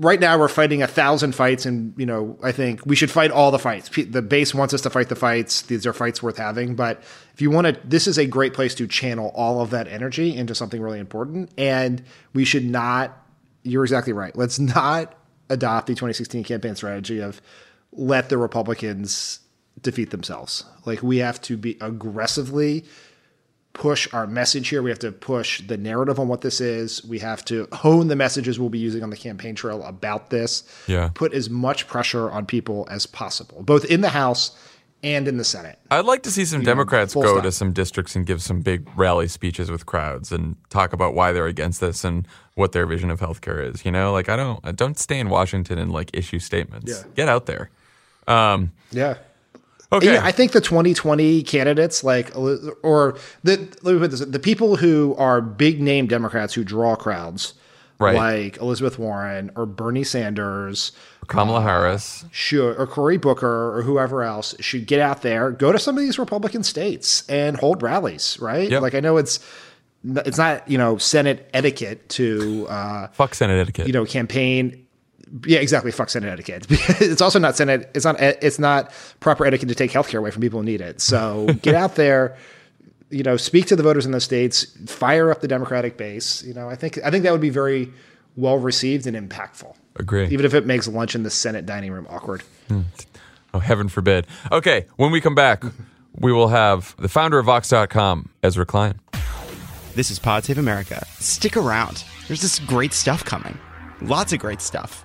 right now we're fighting a thousand fights and you know i think we should fight all the fights. P- the base wants us to fight the fights. These are fights worth having. But if you want to this is a great place to channel all of that energy into something really important. And we should not you're exactly right. Let's not adopt the 2016 campaign strategy of let the republicans defeat themselves. Like we have to be aggressively push our message here. We have to push the narrative on what this is. We have to hone the messages we'll be using on the campaign trail about this. Yeah. Put as much pressure on people as possible, both in the House and in the Senate. I'd like to see some You Democrats full go stop. to some districts and give some big rally speeches with crowds and talk about why they're against this and what their vision of healthcare is. You know, like I don't, I don't stay in Washington and like issue statements. Yeah. Get out there. Um, Yeah. Okay. Yeah, I think the 2020 candidates, like, or the let me put this: the people who are big name Democrats who draw crowds, Right. like Elizabeth Warren or Bernie Sanders, Kamala Harris. should or Cory Booker or whoever else should get out there, go to some of these Republican states and hold rallies, right? Yep. Like I know it's it's not you know Senate etiquette to uh, fuck Senate etiquette. you know campaign. Yeah, exactly. Fuck Senate etiquette. it's also not Senate. It's not. It's not proper etiquette to take healthcare away from people who need it. So get out there. You know, speak to the voters in those states. Fire up the Democratic base. You know, I think I think that would be very well received and impactful. Agree. Even if it makes lunch in the Senate dining room awkward. Hmm. Oh, heaven forbid. Okay, when we come back, we will have the founder of Vox.com, Ezra Klein. This is Pod Save America. Stick around. There's this great stuff coming. Lots of great stuff.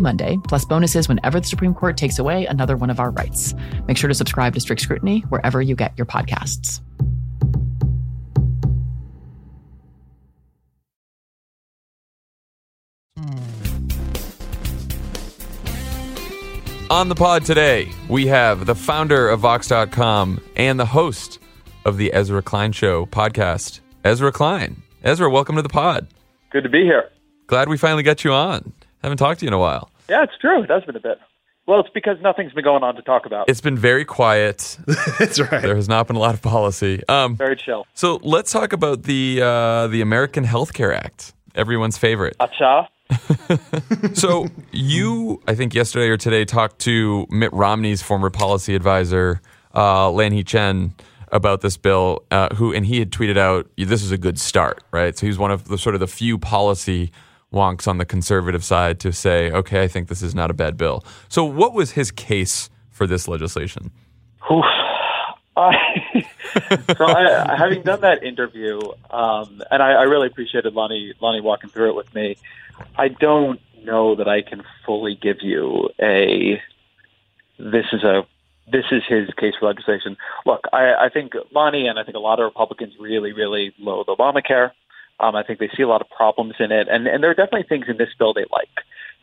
Monday, plus bonuses whenever the Supreme Court takes away another one of our rights. Make sure to subscribe to Strict Scrutiny wherever you get your podcasts. On the pod today, we have the founder of Vox.com and the host of the Ezra Klein Show podcast, Ezra Klein. Ezra, welcome to the pod. Good to be here. Glad we finally got you on. Haven't talked to you in a while. Yeah, it's true. It has been a bit. Well, it's because nothing's been going on to talk about. It's been very quiet. That's right. There has not been a lot of policy. Um, Very chill. so let's talk about the uh, the American Health Care Act, everyone's favorite. Acha. So you, I think yesterday or today, talked to Mitt Romney's former policy advisor, uh, Lanhee Chen, about this bill, uh, who and he had tweeted out, "This is a good start," right? So he's one of the sort of the few policy wonks on the conservative side to say, "Okay, I think this is not a bad bill." So, what was his case for this legislation? Oof. So I, having done that interview, um, and I, I really appreciated Lanhee Lanhee walking through it with me. I don't know that I can fully give you a this is a this is his case for legislation. Look, I, I think Lanhee and I think a lot of Republicans really, really loathe Obamacare. Um, I think they see a lot of problems in it, and, and there are definitely things in this bill they like.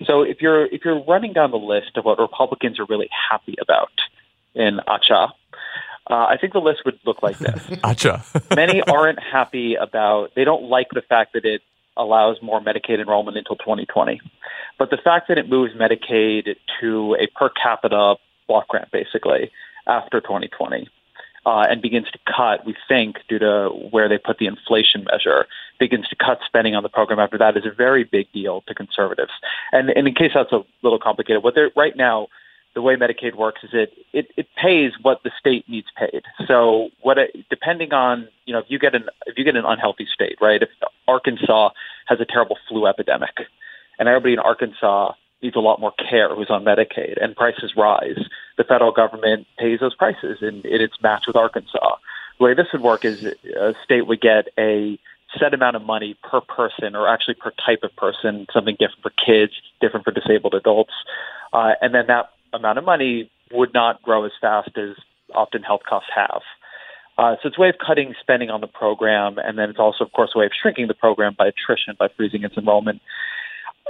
So if you're if you're running down the list of what Republicans are really happy about in Acha, uh, I think the list would look like this. Acha. Many aren't happy about. They don't like the fact that it allows more Medicaid enrollment until 2020, but the fact that it moves Medicaid to a per capita block grant basically after 2020. Uh, and begins to cut, we think, due to where they put the inflation measure, begins to cut spending on the program after that is a very big deal to conservatives. And, and in case that's a little complicated, what they're right now, the way Medicaid works is it, it it pays what the state needs paid. So what it, depending on you know if you get an if you get an unhealthy state, right? If Arkansas has a terrible flu epidemic, and everybody in Arkansas needs a lot more care who's on Medicaid and prices rise, the federal government pays those prices and it's matched with Arkansas. The way this would work is a state would get a set amount of money per person or actually per type of person, something different for kids, different for disabled adults. Uh, and then that amount of money would not grow as fast as often health costs have. Uh, so it's a way of cutting spending on the program, and then it's also, of course, a way of shrinking the program by attrition, by freezing its enrollment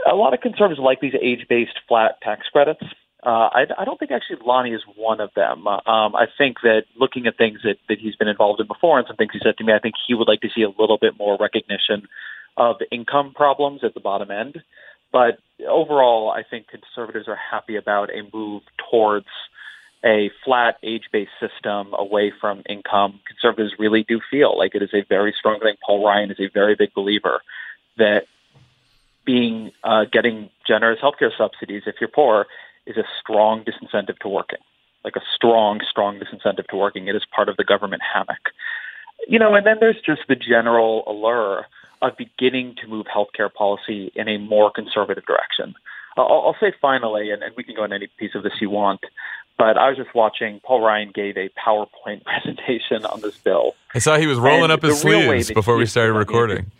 a lot of conservatives like these age-based flat tax credits. Uh, I, I don't think actually Lanhee is one of them. Um, I think that looking at things that, that he's been involved in before and some things he said to me, I think he would like to see a little bit more recognition of income problems at the bottom end. But overall, I think conservatives are happy about a move towards a flat age-based system away from income. Conservatives really do feel like it is a very strong thing. Paul Ryan is a very big believer that being uh, getting generous healthcare subsidies if you're poor is a strong disincentive to working, like a strong, strong disincentive to working. It is part of the government hammock. You know, and then there's just the general allure of beginning to move healthcare policy in a more conservative direction. I'll, I'll say finally, and, and we can go in any piece of this you want, but I was just watching. Paul Ryan gave a PowerPoint presentation on this bill. I saw he was rolling up his sleeves before we started recording.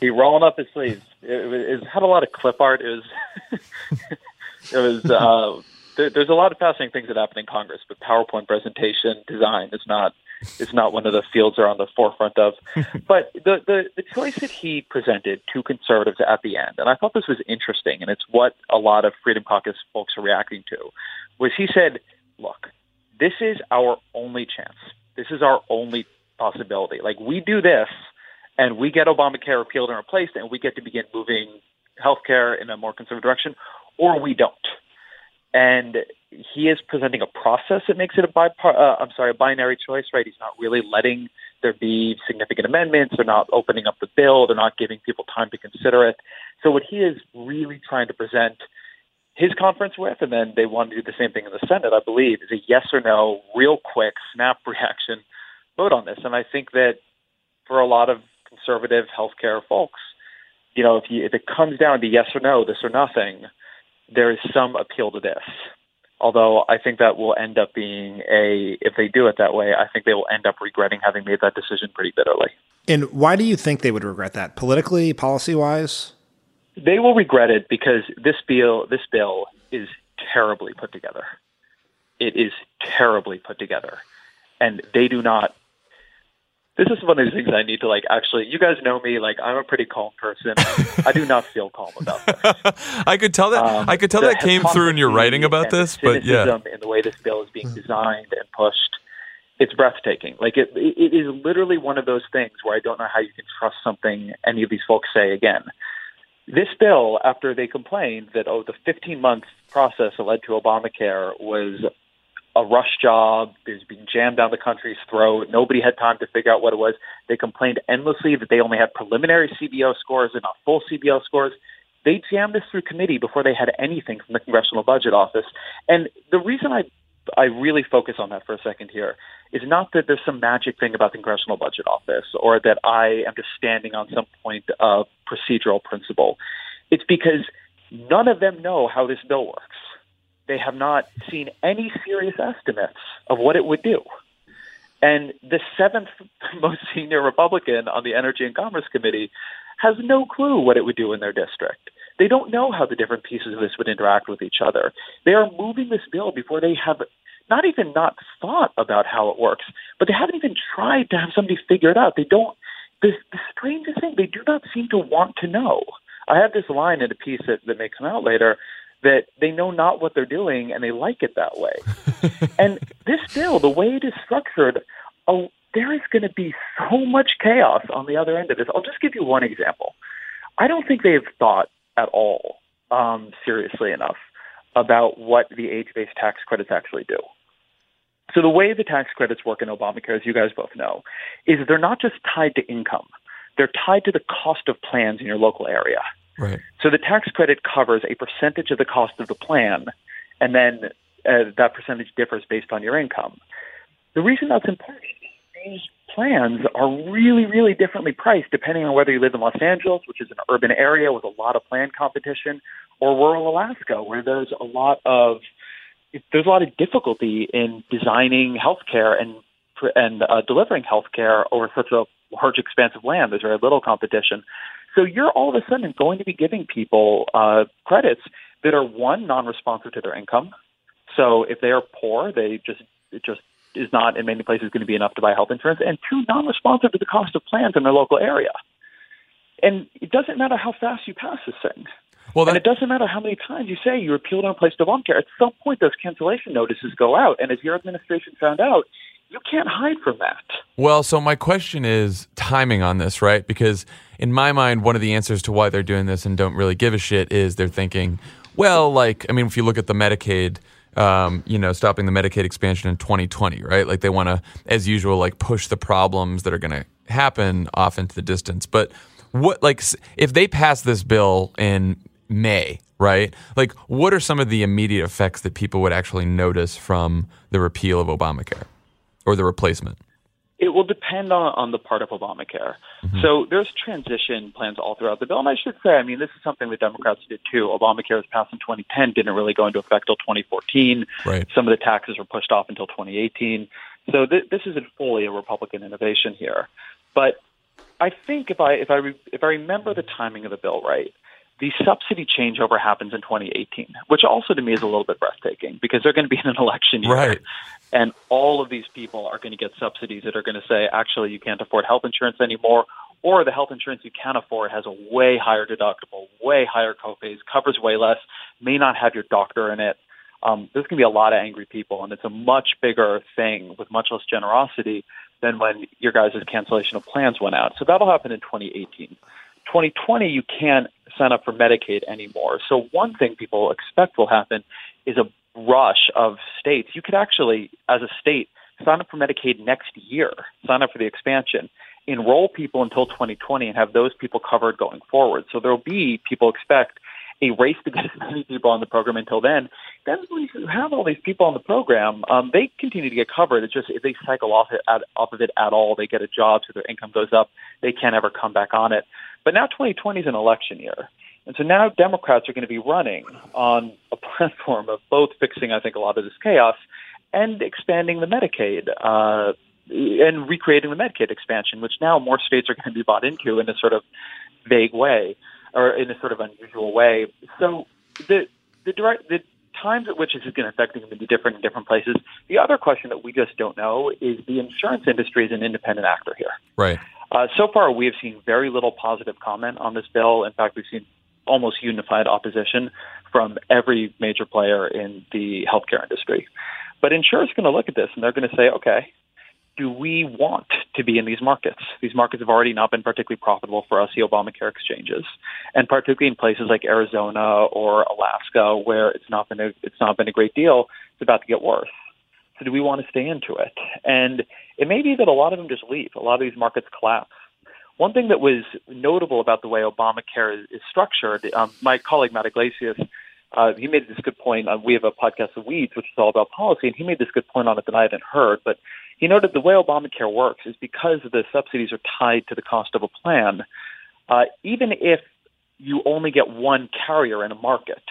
he rolling up his sleeves. It, it, it had a lot of clip art. It was it was uh, there, there's a lot of fascinating things that happen in Congress, but PowerPoint presentation design is not is not one of the fields are on the forefront of. but the, the the choice that he presented to conservatives at the end, and I thought this was interesting, and it's what a lot of Freedom Caucus folks are reacting to, was he said, "Look, this is our only chance. This is our only possibility. Like we do this." and we get Obamacare repealed and replaced, and we get to begin moving healthcare in a more conservative direction, or we don't. And he is presenting a process that makes it a bi- uh, I'm sorry, a binary choice, right? He's not really letting there be significant amendments. They're not opening up the bill. They're not giving people time to consider it. So what he is really trying to present his conference with, and then they want to do the same thing in the Senate, I believe, is a yes or no, real quick, snap reaction vote on this. And I think that for a lot of conservative healthcare folks, you know, if you if it comes down to yes or no, this or nothing, there is some appeal to this. Although I think that will end up being a if they do it that way, I think they will end up regretting having made that decision pretty bitterly. And why do you think they would regret that? Politically, policy wise? They will regret it because this bill this bill is terribly put together. It is terribly put together. And they do not this is one of those things I need to like actually. You guys know me, like I'm a pretty calm person. I do not feel calm about this. I could tell that. Um, I could tell that came through in your writing about this, but yeah, in the way this bill is being designed and pushed, it's breathtaking. Like it, it is literally one of those things where I don't know how you can trust something any of these folks say again. This bill, after they complained that oh, the 15 month process that led to Obamacare was a rush job. It was being jammed down the country's throat. Nobody had time to figure out what it was. They complained endlessly that they only had preliminary CBO scores and not full CBO scores. They jammed this through committee before they had anything from the Congressional Budget Office. And the reason I I really focus on that for a second here is not that there's some magic thing about the Congressional Budget Office or that I am just standing on some point of procedural principle. It's because none of them know how this bill works. They have not seen any serious estimates of what it would do. And the seventh most senior Republican on the Energy and Commerce Committee has no clue what it would do in their district. They don't know how the different pieces of this would interact with each other. They are moving this bill before they have not even not thought about how it works, but they haven't even tried to have somebody figure it out. They don't. The, the strangest thing, they do not seem to want to know. I have this line in a piece that, that may come out later that they know not what they're doing and they like it that way. and this bill, the way it is structured, oh, there is going to be so much chaos on the other end of this. I'll just give you one example. I don't think they have thought at all um, seriously enough about what the age-based tax credits actually do. So the way the tax credits work in Obamacare, as you guys both know, is they're not just tied to income. They're tied to the cost of plans in your local area. Right. So the tax credit covers a percentage of the cost of the plan, and then uh, that percentage differs based on your income. The reason that's important is these plans are really, really differently priced depending on whether you live in Los Angeles, which is an urban area with a lot of plan competition, or rural Alaska, where there's a lot of there's a lot of difficulty in designing healthcare and and uh, delivering healthcare over such a large expanse of land. There's very little competition. So you're all of a sudden going to be giving people uh, credits that are one non-responsive to their income. So if they are poor, they just it just is not in many places going to be enough to buy health insurance, and two non-responsive to the cost of plans in their local area. And it doesn't matter how fast you pass this thing. Well, and it doesn't matter how many times you say you repealed and replaced Obamacare. At some point, those cancellation notices go out, and as your administration found out, you can't hide from that. Well, so my question is timing on this, right? Because in my mind, one of the answers to why they're doing this and don't really give a shit is they're thinking, well, like, I mean, if you look at the Medicaid, um, you know, stopping the Medicaid expansion in 2020, right? Like, they want to, as usual, like push the problems that are going to happen off into the distance. But what, like, if they pass this bill in May, right? Like, what are some of the immediate effects that people would actually notice from the repeal of Obamacare or the replacement? It will depend on, on the part of Obamacare. Mm-hmm. So there's transition plans all throughout the bill. And I should say, I mean, this is something the Democrats did too. Obamacare was passed in 2010, didn't really go into effect till 2014. Right. Some of the taxes were pushed off until 2018. So th- this isn't fully a Republican innovation here. But I think if I if I re- if I remember the timing of the bill right, the subsidy changeover happens in 2018, which also to me is a little bit breathtaking because they're going to be in an election year. Right. And all of these people are going to get subsidies that are going to say, actually, you can't afford health insurance anymore, or the health insurance you can afford has a way higher deductible, way higher copays, covers way less, may not have your doctor in it. Um, there's going to be a lot of angry people, and it's a much bigger thing with much less generosity than when your guys' cancellation of plans went out. So that'll happen in 2018. 2020, you can't sign up for Medicaid anymore. So one thing people expect will happen is a rush of states. You could actually, as a state, sign up for Medicaid next year, sign up for the expansion, enroll people until 2020, and have those people covered going forward. So there will be, people expect, a race to get as many people on the program until then. Then when you have all these people on the program, um, they continue to get covered. It's just if they cycle off, it, at, off of it at all, they get a job, so their income goes up. They can't ever come back on it. But now 2020 is an election year. And so now Democrats are going to be running on a platform of both fixing, I think, a lot of this chaos and expanding the Medicaid uh, and recreating the Medicaid expansion, which now more states are going to be bought into in a sort of vague way or in a sort of unusual way. So the the direct the times at which this is going to affect things will be different in different places. The other question that we just don't know is the insurance industry is an independent actor here. Right. Uh, so far, we have seen very little positive comment on this bill. In fact, we've seen almost unified opposition from every major player in the healthcare industry. But insurers are going to look at this and they're going to say, okay, do we want to be in these markets? These markets have already not been particularly profitable for us, the Obamacare exchanges, and particularly in places like Arizona or Alaska, where it's not been a, it's not been a great deal. It's about to get worse. So do we want to stay into it? And it may be that a lot of them just leave. A lot of these markets collapse. One thing that was notable about the way Obamacare is, is structured, um, my colleague Matt Yglesias, uh, he made this good point. On, we have a podcast, of Weeds, which is all about policy, and he made this good point on it that I hadn't heard. But he noted the way Obamacare works is because the subsidies are tied to the cost of a plan. Uh, even if you only get one carrier in a market,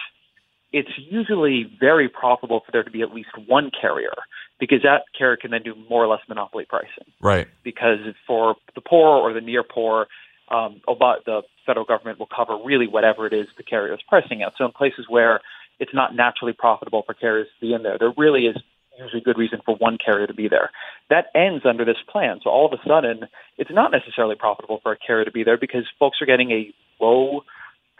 it's usually very profitable for there to be at least one carrier because that carrier can then do more or less monopoly pricing. Right. Because for the poor or the near poor, um, the federal government will cover really whatever it is the carrier is pricing at. So in places where it's not naturally profitable for carriers to be in there, there really is usually good reason for one carrier to be there. That ends under this plan. So all of a sudden, it's not necessarily profitable for a carrier to be there because folks are getting a low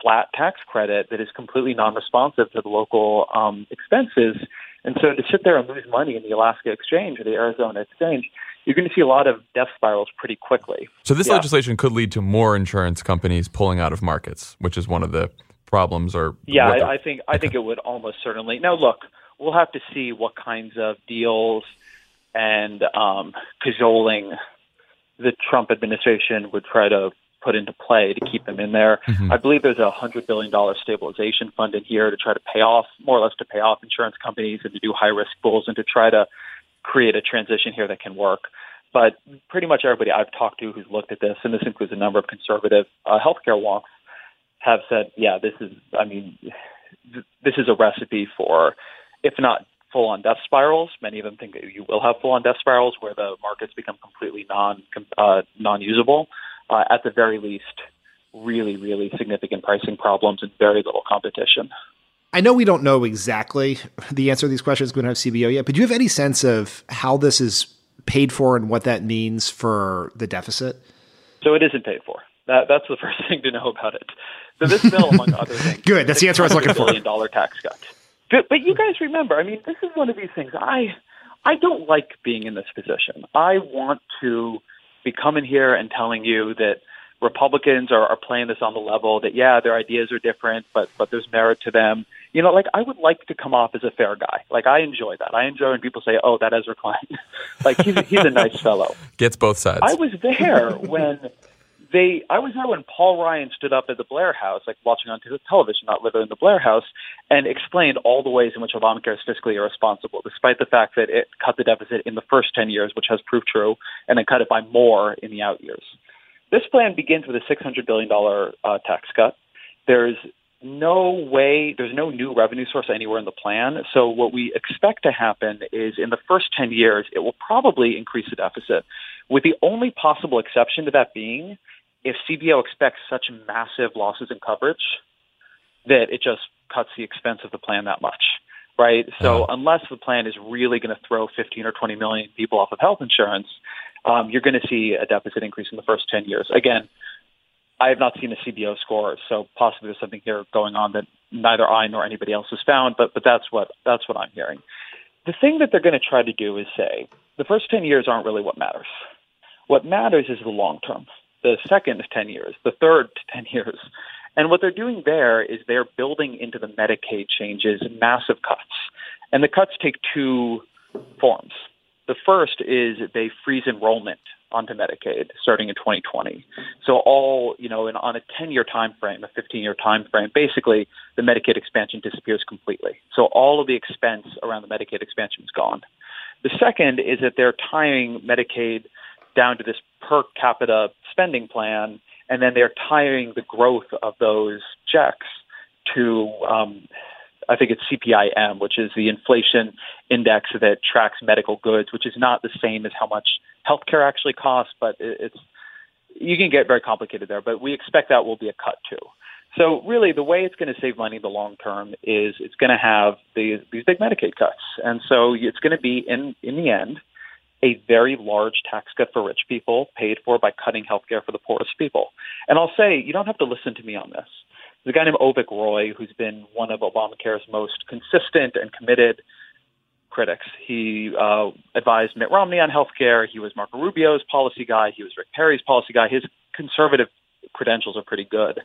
flat tax credit that is completely non-responsive to the local um, expenses. And so to sit there and lose money in the Alaska Exchange or the Arizona Exchange, you're going to see a lot of death spirals pretty quickly. So this Yeah. legislation could lead to more insurance companies pulling out of markets, which is one of the problems. Or Yeah, I, I think I think it would almost certainly. Now, look, we'll have to see what kinds of deals and um, cajoling the Trump administration would try to put into play to keep them in there. Mhm. I believe there's a hundred billion dollar stabilization fund in here to try to pay off, more or less, to pay off insurance companies and to do high risk pools and to try to create a transition here that can work. But pretty much everybody I've talked to who's looked at this, and this includes a number of conservative uh, healthcare wonks, have said, yeah, this is, I mean, th- this is a recipe for, if not full on death spirals, many of them think that you will have full on death spirals where the markets become completely non uh, non usable. Uh, at the very least, really, really significant pricing problems and very little competition. I know we don't know exactly the answer to these questions. We don't have CBO yet, but do you have any sense of how this is paid for and what that means for the deficit? So it isn't paid for. That, that's the first thing to know about it. So this bill, among other things, Good. That's the answer I was looking for. Billion dollar tax cut. But, but you guys remember, I mean, this is one of these things. I I don't like being in this position. I want to be coming here and telling you that Republicans are, are playing this on the level that yeah, their ideas are different, but but there's merit to them. You know, like I would like to come off as a fair guy. Like I enjoy that. I enjoy when people say, "Oh, that Ezra Klein," like he's he's a nice fellow. gets both sides. I was there when they. I was there when Paul Ryan stood up at the Blair House, like watching on television, not living in the Blair House, and explained all the ways in which Obamacare is fiscally irresponsible, despite the fact that it cut the deficit in the first ten years, which has proved true, and then cut it by more in the out years. This plan begins with a six hundred billion dollar uh, tax cut. There's no way, there's no new revenue source anywhere in the plan. So what we expect to happen is in the first 10 years, it will probably increase the deficit, with the only possible exception to that being if CBO expects such massive losses in coverage that it just cuts the expense of the plan that much. Right. So unless the plan is really going to throw 15 or 20 million people off of health insurance, um, you're going to see a deficit increase in the first 10 years. Again, I have not seen a CBO score, so possibly there's something here going on that neither I nor anybody else has found. But but that's what that's what I'm hearing. The thing that they're going to try to do is say the first ten years aren't really what matters. What matters is the long term, the second ten years, the third ten years. And what they're doing there is they're building into the Medicaid changes massive cuts. And the cuts take two forms. The first is they freeze enrollment onto Medicaid starting in 2020. So all, you know, in, on a 10-year time frame, a 15-year time frame, basically the Medicaid expansion disappears completely. So all of the expense around the Medicaid expansion is gone. The second is that they're tying Medicaid down to this per capita spending plan, and then they're tying the growth of those checks to um, I think it's CPIM, which is the inflation index that tracks medical goods, which is not the same as how much healthcare actually costs, but it's you can get very complicated there. But we expect that will be a cut too. So really, the way it's going to save money in the long term is it's going to have these these big Medicaid cuts, and so it's going to be in in the end a very large tax cut for rich people, paid for by cutting healthcare for the poorest people. And I'll say you don't have to listen to me on this. There's a guy named Avik Roy who's been one of Obamacare's most consistent and committed critics. He uh, advised Mitt Romney on health care. He was Marco Rubio's policy guy. He was Rick Perry's policy guy. His conservative credentials are pretty good.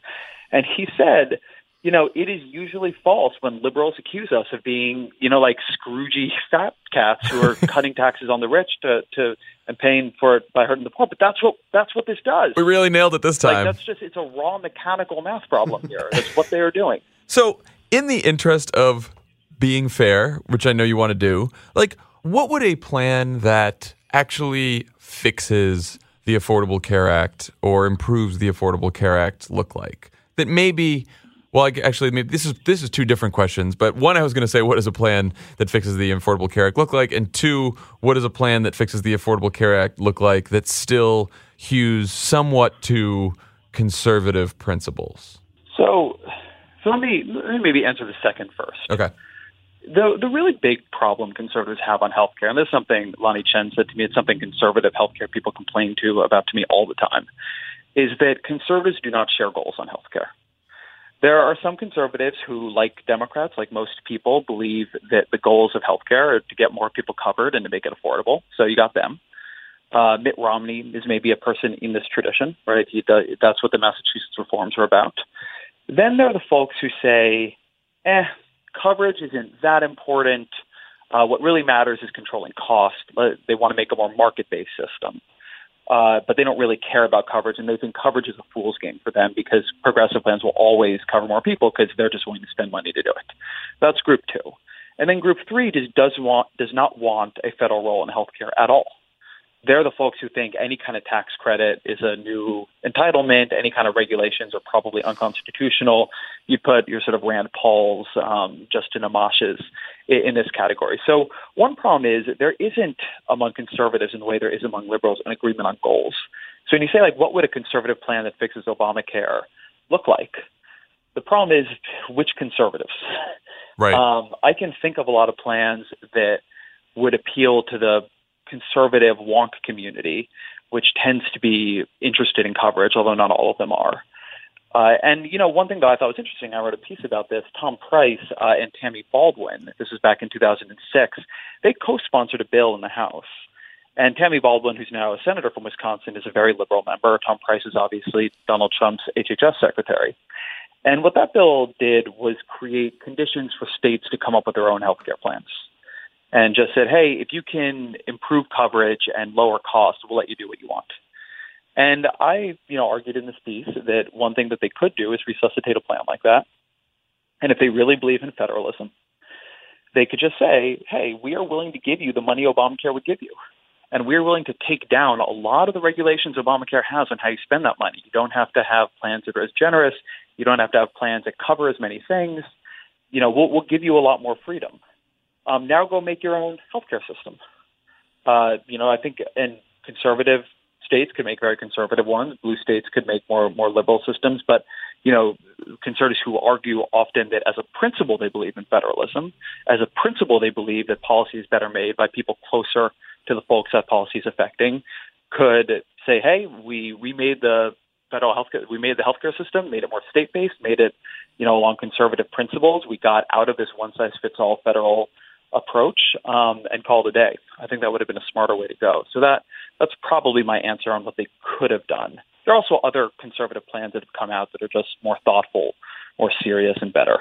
And he said, you know, it is usually false when liberals accuse us of being, you know, like Scroogey fat cats who are cutting taxes on the rich to, to and paying for it by hurting the poor. But that's what that's what this does. we really nailed it this Like time. that's just it's a raw mechanical math problem here. That's what they are doing. So in the interest of being fair, which I know you want to do, like what would a plan that actually fixes the Affordable Care Act or improves the Affordable Care Act look like? That maybe well, I, actually, maybe this is this is two different questions. But one, I was going to say, what does a plan that fixes the Affordable Care Act look like? And two, what does a plan that fixes the Affordable Care Act look like that still hews somewhat to conservative principles? So, so let me let me maybe answer the second first. Okay. The the really big problem conservatives have on healthcare, and this is something Lanhee Chen said to me. It's something conservative healthcare people complain to about to me all the time. Is that conservatives do not share goals on healthcare. There are some conservatives who, like Democrats, like most people, believe that the goals of healthcare are to get more people covered and to make it affordable. So you got them. Uh, Mitt Romney is maybe a person in this tradition, right? He that's what the Massachusetts reforms are about. Then there are the folks who say, eh, coverage isn't that important. Uh, what really matters is controlling cost. They want to make a more market based system uh, but they don't really care about coverage, and they think coverage is a fool's game for them because progressive plans will always cover more people because they're just willing to spend money to do it. That's group two, and then group three just does want does not want a federal role in healthcare at all they're the folks who think any kind of tax credit is a new entitlement. Any kind of regulations are probably unconstitutional. You put your sort of Rand Paul's, um, Justin Amash's in, in this category. So one problem is there isn't among conservatives in the way there is among liberals an agreement on goals. So when you say like, what would a conservative plan that fixes Obamacare look like? The problem is which conservatives. Right. Um, I can think of a lot of plans that would appeal to the conservative wonk community, which tends to be interested in coverage, although not all of them are. Uh, and you know, one thing that I thought was interesting, I wrote a piece about this. Tom Price uh, and Tammy Baldwin, this was back in 2006, they co-sponsored a bill in the House. And Tammy Baldwin, who's now a senator from Wisconsin, is a very liberal member. Tom Price is obviously Donald Trump's HHS secretary. And what that bill did was create conditions for states to come up with their own health care plans and just said, hey, if you can improve coverage and lower costs, we'll let you do what you want. And I, you know, argued in this piece that one thing that they could do is resuscitate a plan like that. And if they really believe in federalism, they could just say, hey, we are willing to give you the money Obamacare would give you. And we're willing to take down a lot of the regulations Obamacare has on how you spend that money. You don't have to have plans that are as generous. You don't have to have plans that cover as many things. You know, we'll, we'll give you a lot more freedom. Um, now go make your own healthcare system. Uh, you know, I think and conservative states could make very conservative ones. Blue states could make more more liberal systems. But you know, conservatives who argue often that as a principle they believe in federalism, as a principle they believe that policy is better made by people closer to the folks that policy is affecting, could say, hey, we we made the federal healthcare, we made the healthcare system, made it more state based, made it, you know, along conservative principles. We got out of this one size fits all federal approach um, and call it a day. I think that would have been a smarter way to go. So that that's probably my answer on what they could have done. There are also other conservative plans that have come out that are just more thoughtful, more serious, and better.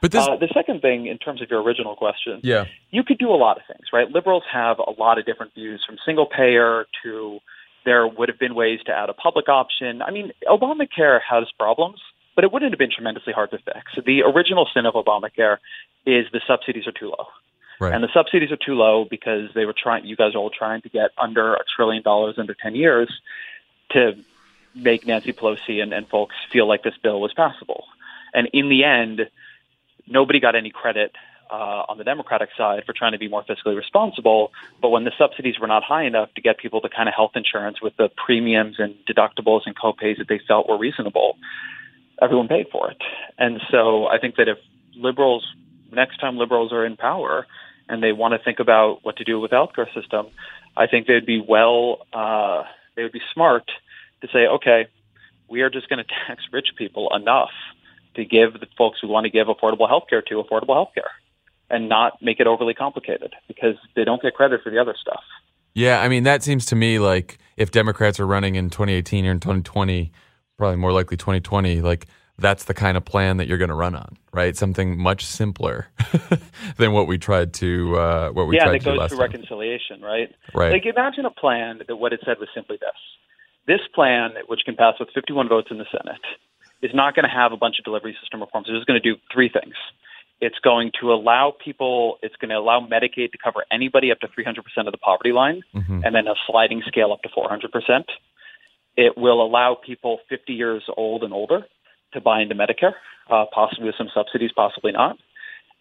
But this, uh, the second thing, in terms of your original question, yeah, you could do a lot of things, right? Liberals have a lot of different views, from single payer to there would have been ways to add a public option. I mean, Obamacare has problems, but it wouldn't have been tremendously hard to fix. The original sin of Obamacare is the subsidies are too low. Right. And the subsidies are too low because they were trying. You guys are all trying to get under a trillion dollars under ten years to make Nancy Pelosi and, and folks feel like this bill was passable. And in the end, nobody got any credit uh, on the Democratic side for trying to be more fiscally responsible. But when the subsidies were not high enough to get people the kind of health insurance with the premiums and deductibles and copays that they felt were reasonable, everyone paid for it. And so I think that if liberals next time liberals are in power and they want to think about what to do with the healthcare system, I think they'd be well, uh, they would be smart to say, okay, we are just going to tax rich people enough to give the folks who want to give affordable health care to affordable health care and not make it overly complicated because they don't get credit for the other stuff. Yeah, I mean that seems to me like if Democrats are running in 2018 or in 2020, probably more likely 2020, like that's the kind of plan that you're going to run on, right? Something much simpler than what we tried to uh, what we yeah, tried that to do goes time. reconciliation, right? Right. Like imagine a plan that what it said was simply this: this plan, which can pass with 51 votes in the Senate, is not going to have a bunch of delivery system reforms. It's just going to do three things. It's going to allow people, it's going to allow Medicaid to cover anybody up to 300% of the poverty line, Mm-hmm. and then a sliding scale up to 400%. It will allow people 50 years old and older to buy into Medicare, uh, possibly with some subsidies, possibly not.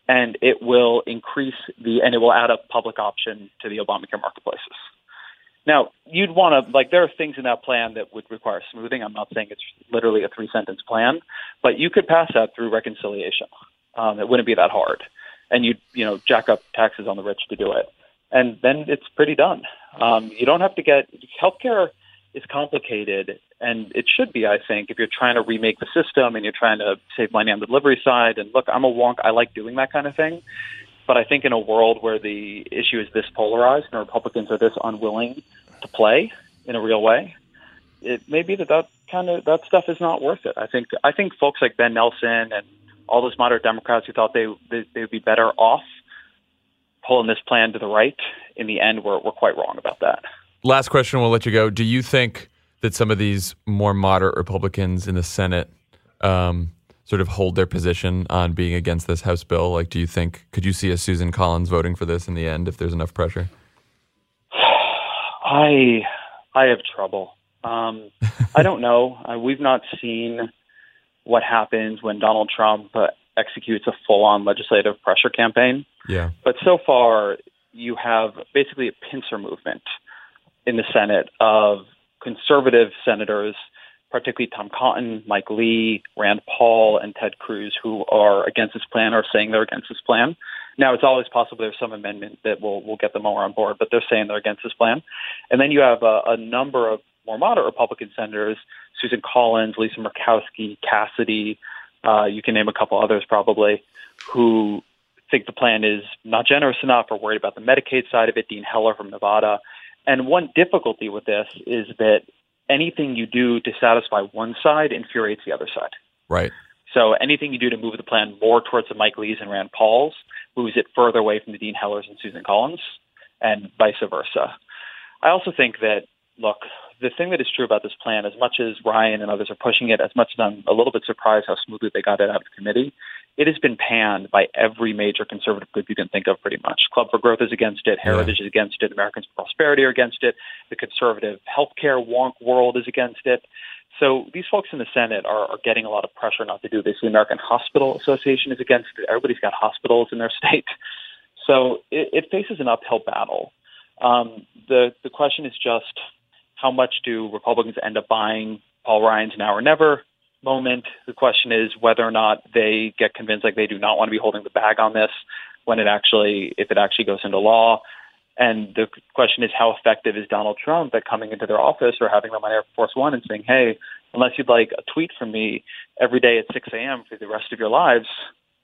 And it will increase the, and it will add a public option to the Obamacare marketplaces. Now, you'd want to, like, there are things in that plan that would require smoothing. I'm not saying it's literally a three sentence plan, but you could pass that through reconciliation. Um, it wouldn't be that hard. And you'd, you know, jack up taxes on the rich to do it. And then it's pretty done. Um, you don't have to get, healthcare is complicated, and it should be, I think, if you're trying to remake the system and you're trying to save money on the delivery side. And look, I'm a wonk. I like doing that kind of thing. But I think in a world where the issue is this polarized and Republicans are this unwilling to play in a real way, it may be that that kind of that stuff is not worth it. I think I think folks like Ben Nelson and all those moderate Democrats who thought they they, they would be better off pulling this plan to the right in the end were, were quite wrong about that. Last question, we'll let you go. Do you think that some of these more moderate Republicans in the Senate um, sort of hold their position on being against this House bill? Like, do you think, could you see a Susan Collins voting for this in the end if there's enough pressure? I I have trouble. Um, I don't know. Uh, we've not seen what happens when Donald Trump uh, executes a full-on legislative pressure campaign. Yeah. But so far, you have basically a pincer movement in the Senate of conservative senators, particularly Tom Cotton, Mike Lee, Rand Paul, and Ted Cruz, who are against this plan or saying they're against this plan. Now, it's always possible there's some amendment that will will get them more on board, but they're saying they're against this plan. And then you have a, a number of more moderate Republican senators, Susan Collins, Lisa Murkowski, Cassidy, uh, you can name a couple others probably, who think the plan is not generous enough or worried about the Medicaid side of it, Dean Heller from Nevada. And one difficulty with this is that anything you do to satisfy one side infuriates the other side. Right. So anything you do to move the plan more towards the Mike Lees and Rand Pauls moves it further away from the Dean Hellers and Susan Collins, and vice versa. I also think that, look, the thing that is true about this plan, as much as Ryan and others are pushing it, as much as I'm a little bit surprised how smoothly they got it out of the committee, it has been panned by every major conservative group you can think of pretty much. Club for Growth is against it, Heritage is against it, Americans for Prosperity are against it, the conservative healthcare wonk world is against it. So these folks in the Senate are, are getting a lot of pressure not to do this. The American Hospital Association is against it. Everybody's got hospitals in their state. So it, it faces an uphill battle. Um, the the question is just how much do Republicans end up buying Paul Ryan's now or never moment? The question is whether or not they get convinced like they do not want to be holding the bag on this when it actually if it actually goes into law. And the question is, how effective is Donald Trump at coming into their office or having them on Air Force One and saying, "Hey, unless you'd like a tweet from me every day at 6 a.m. for the rest of your lives,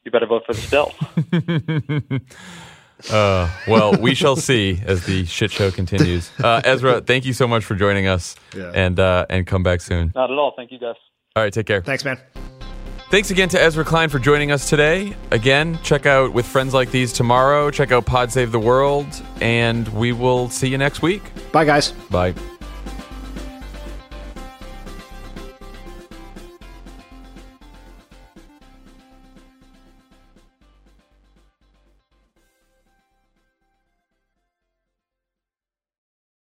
you better vote for this bill." Uh, well, we shall see as the shit show continues. Uh, Ezra, thank you so much for joining us, Yeah. and uh, and come back soon. Not at all. Thank you, guys. All right, take care. Thanks, man. Thanks again to Ezra Klein for joining us today. Again, check out With Friends Like These tomorrow. Check out Pod Save the World, and we will see you next week. Bye, guys. Bye.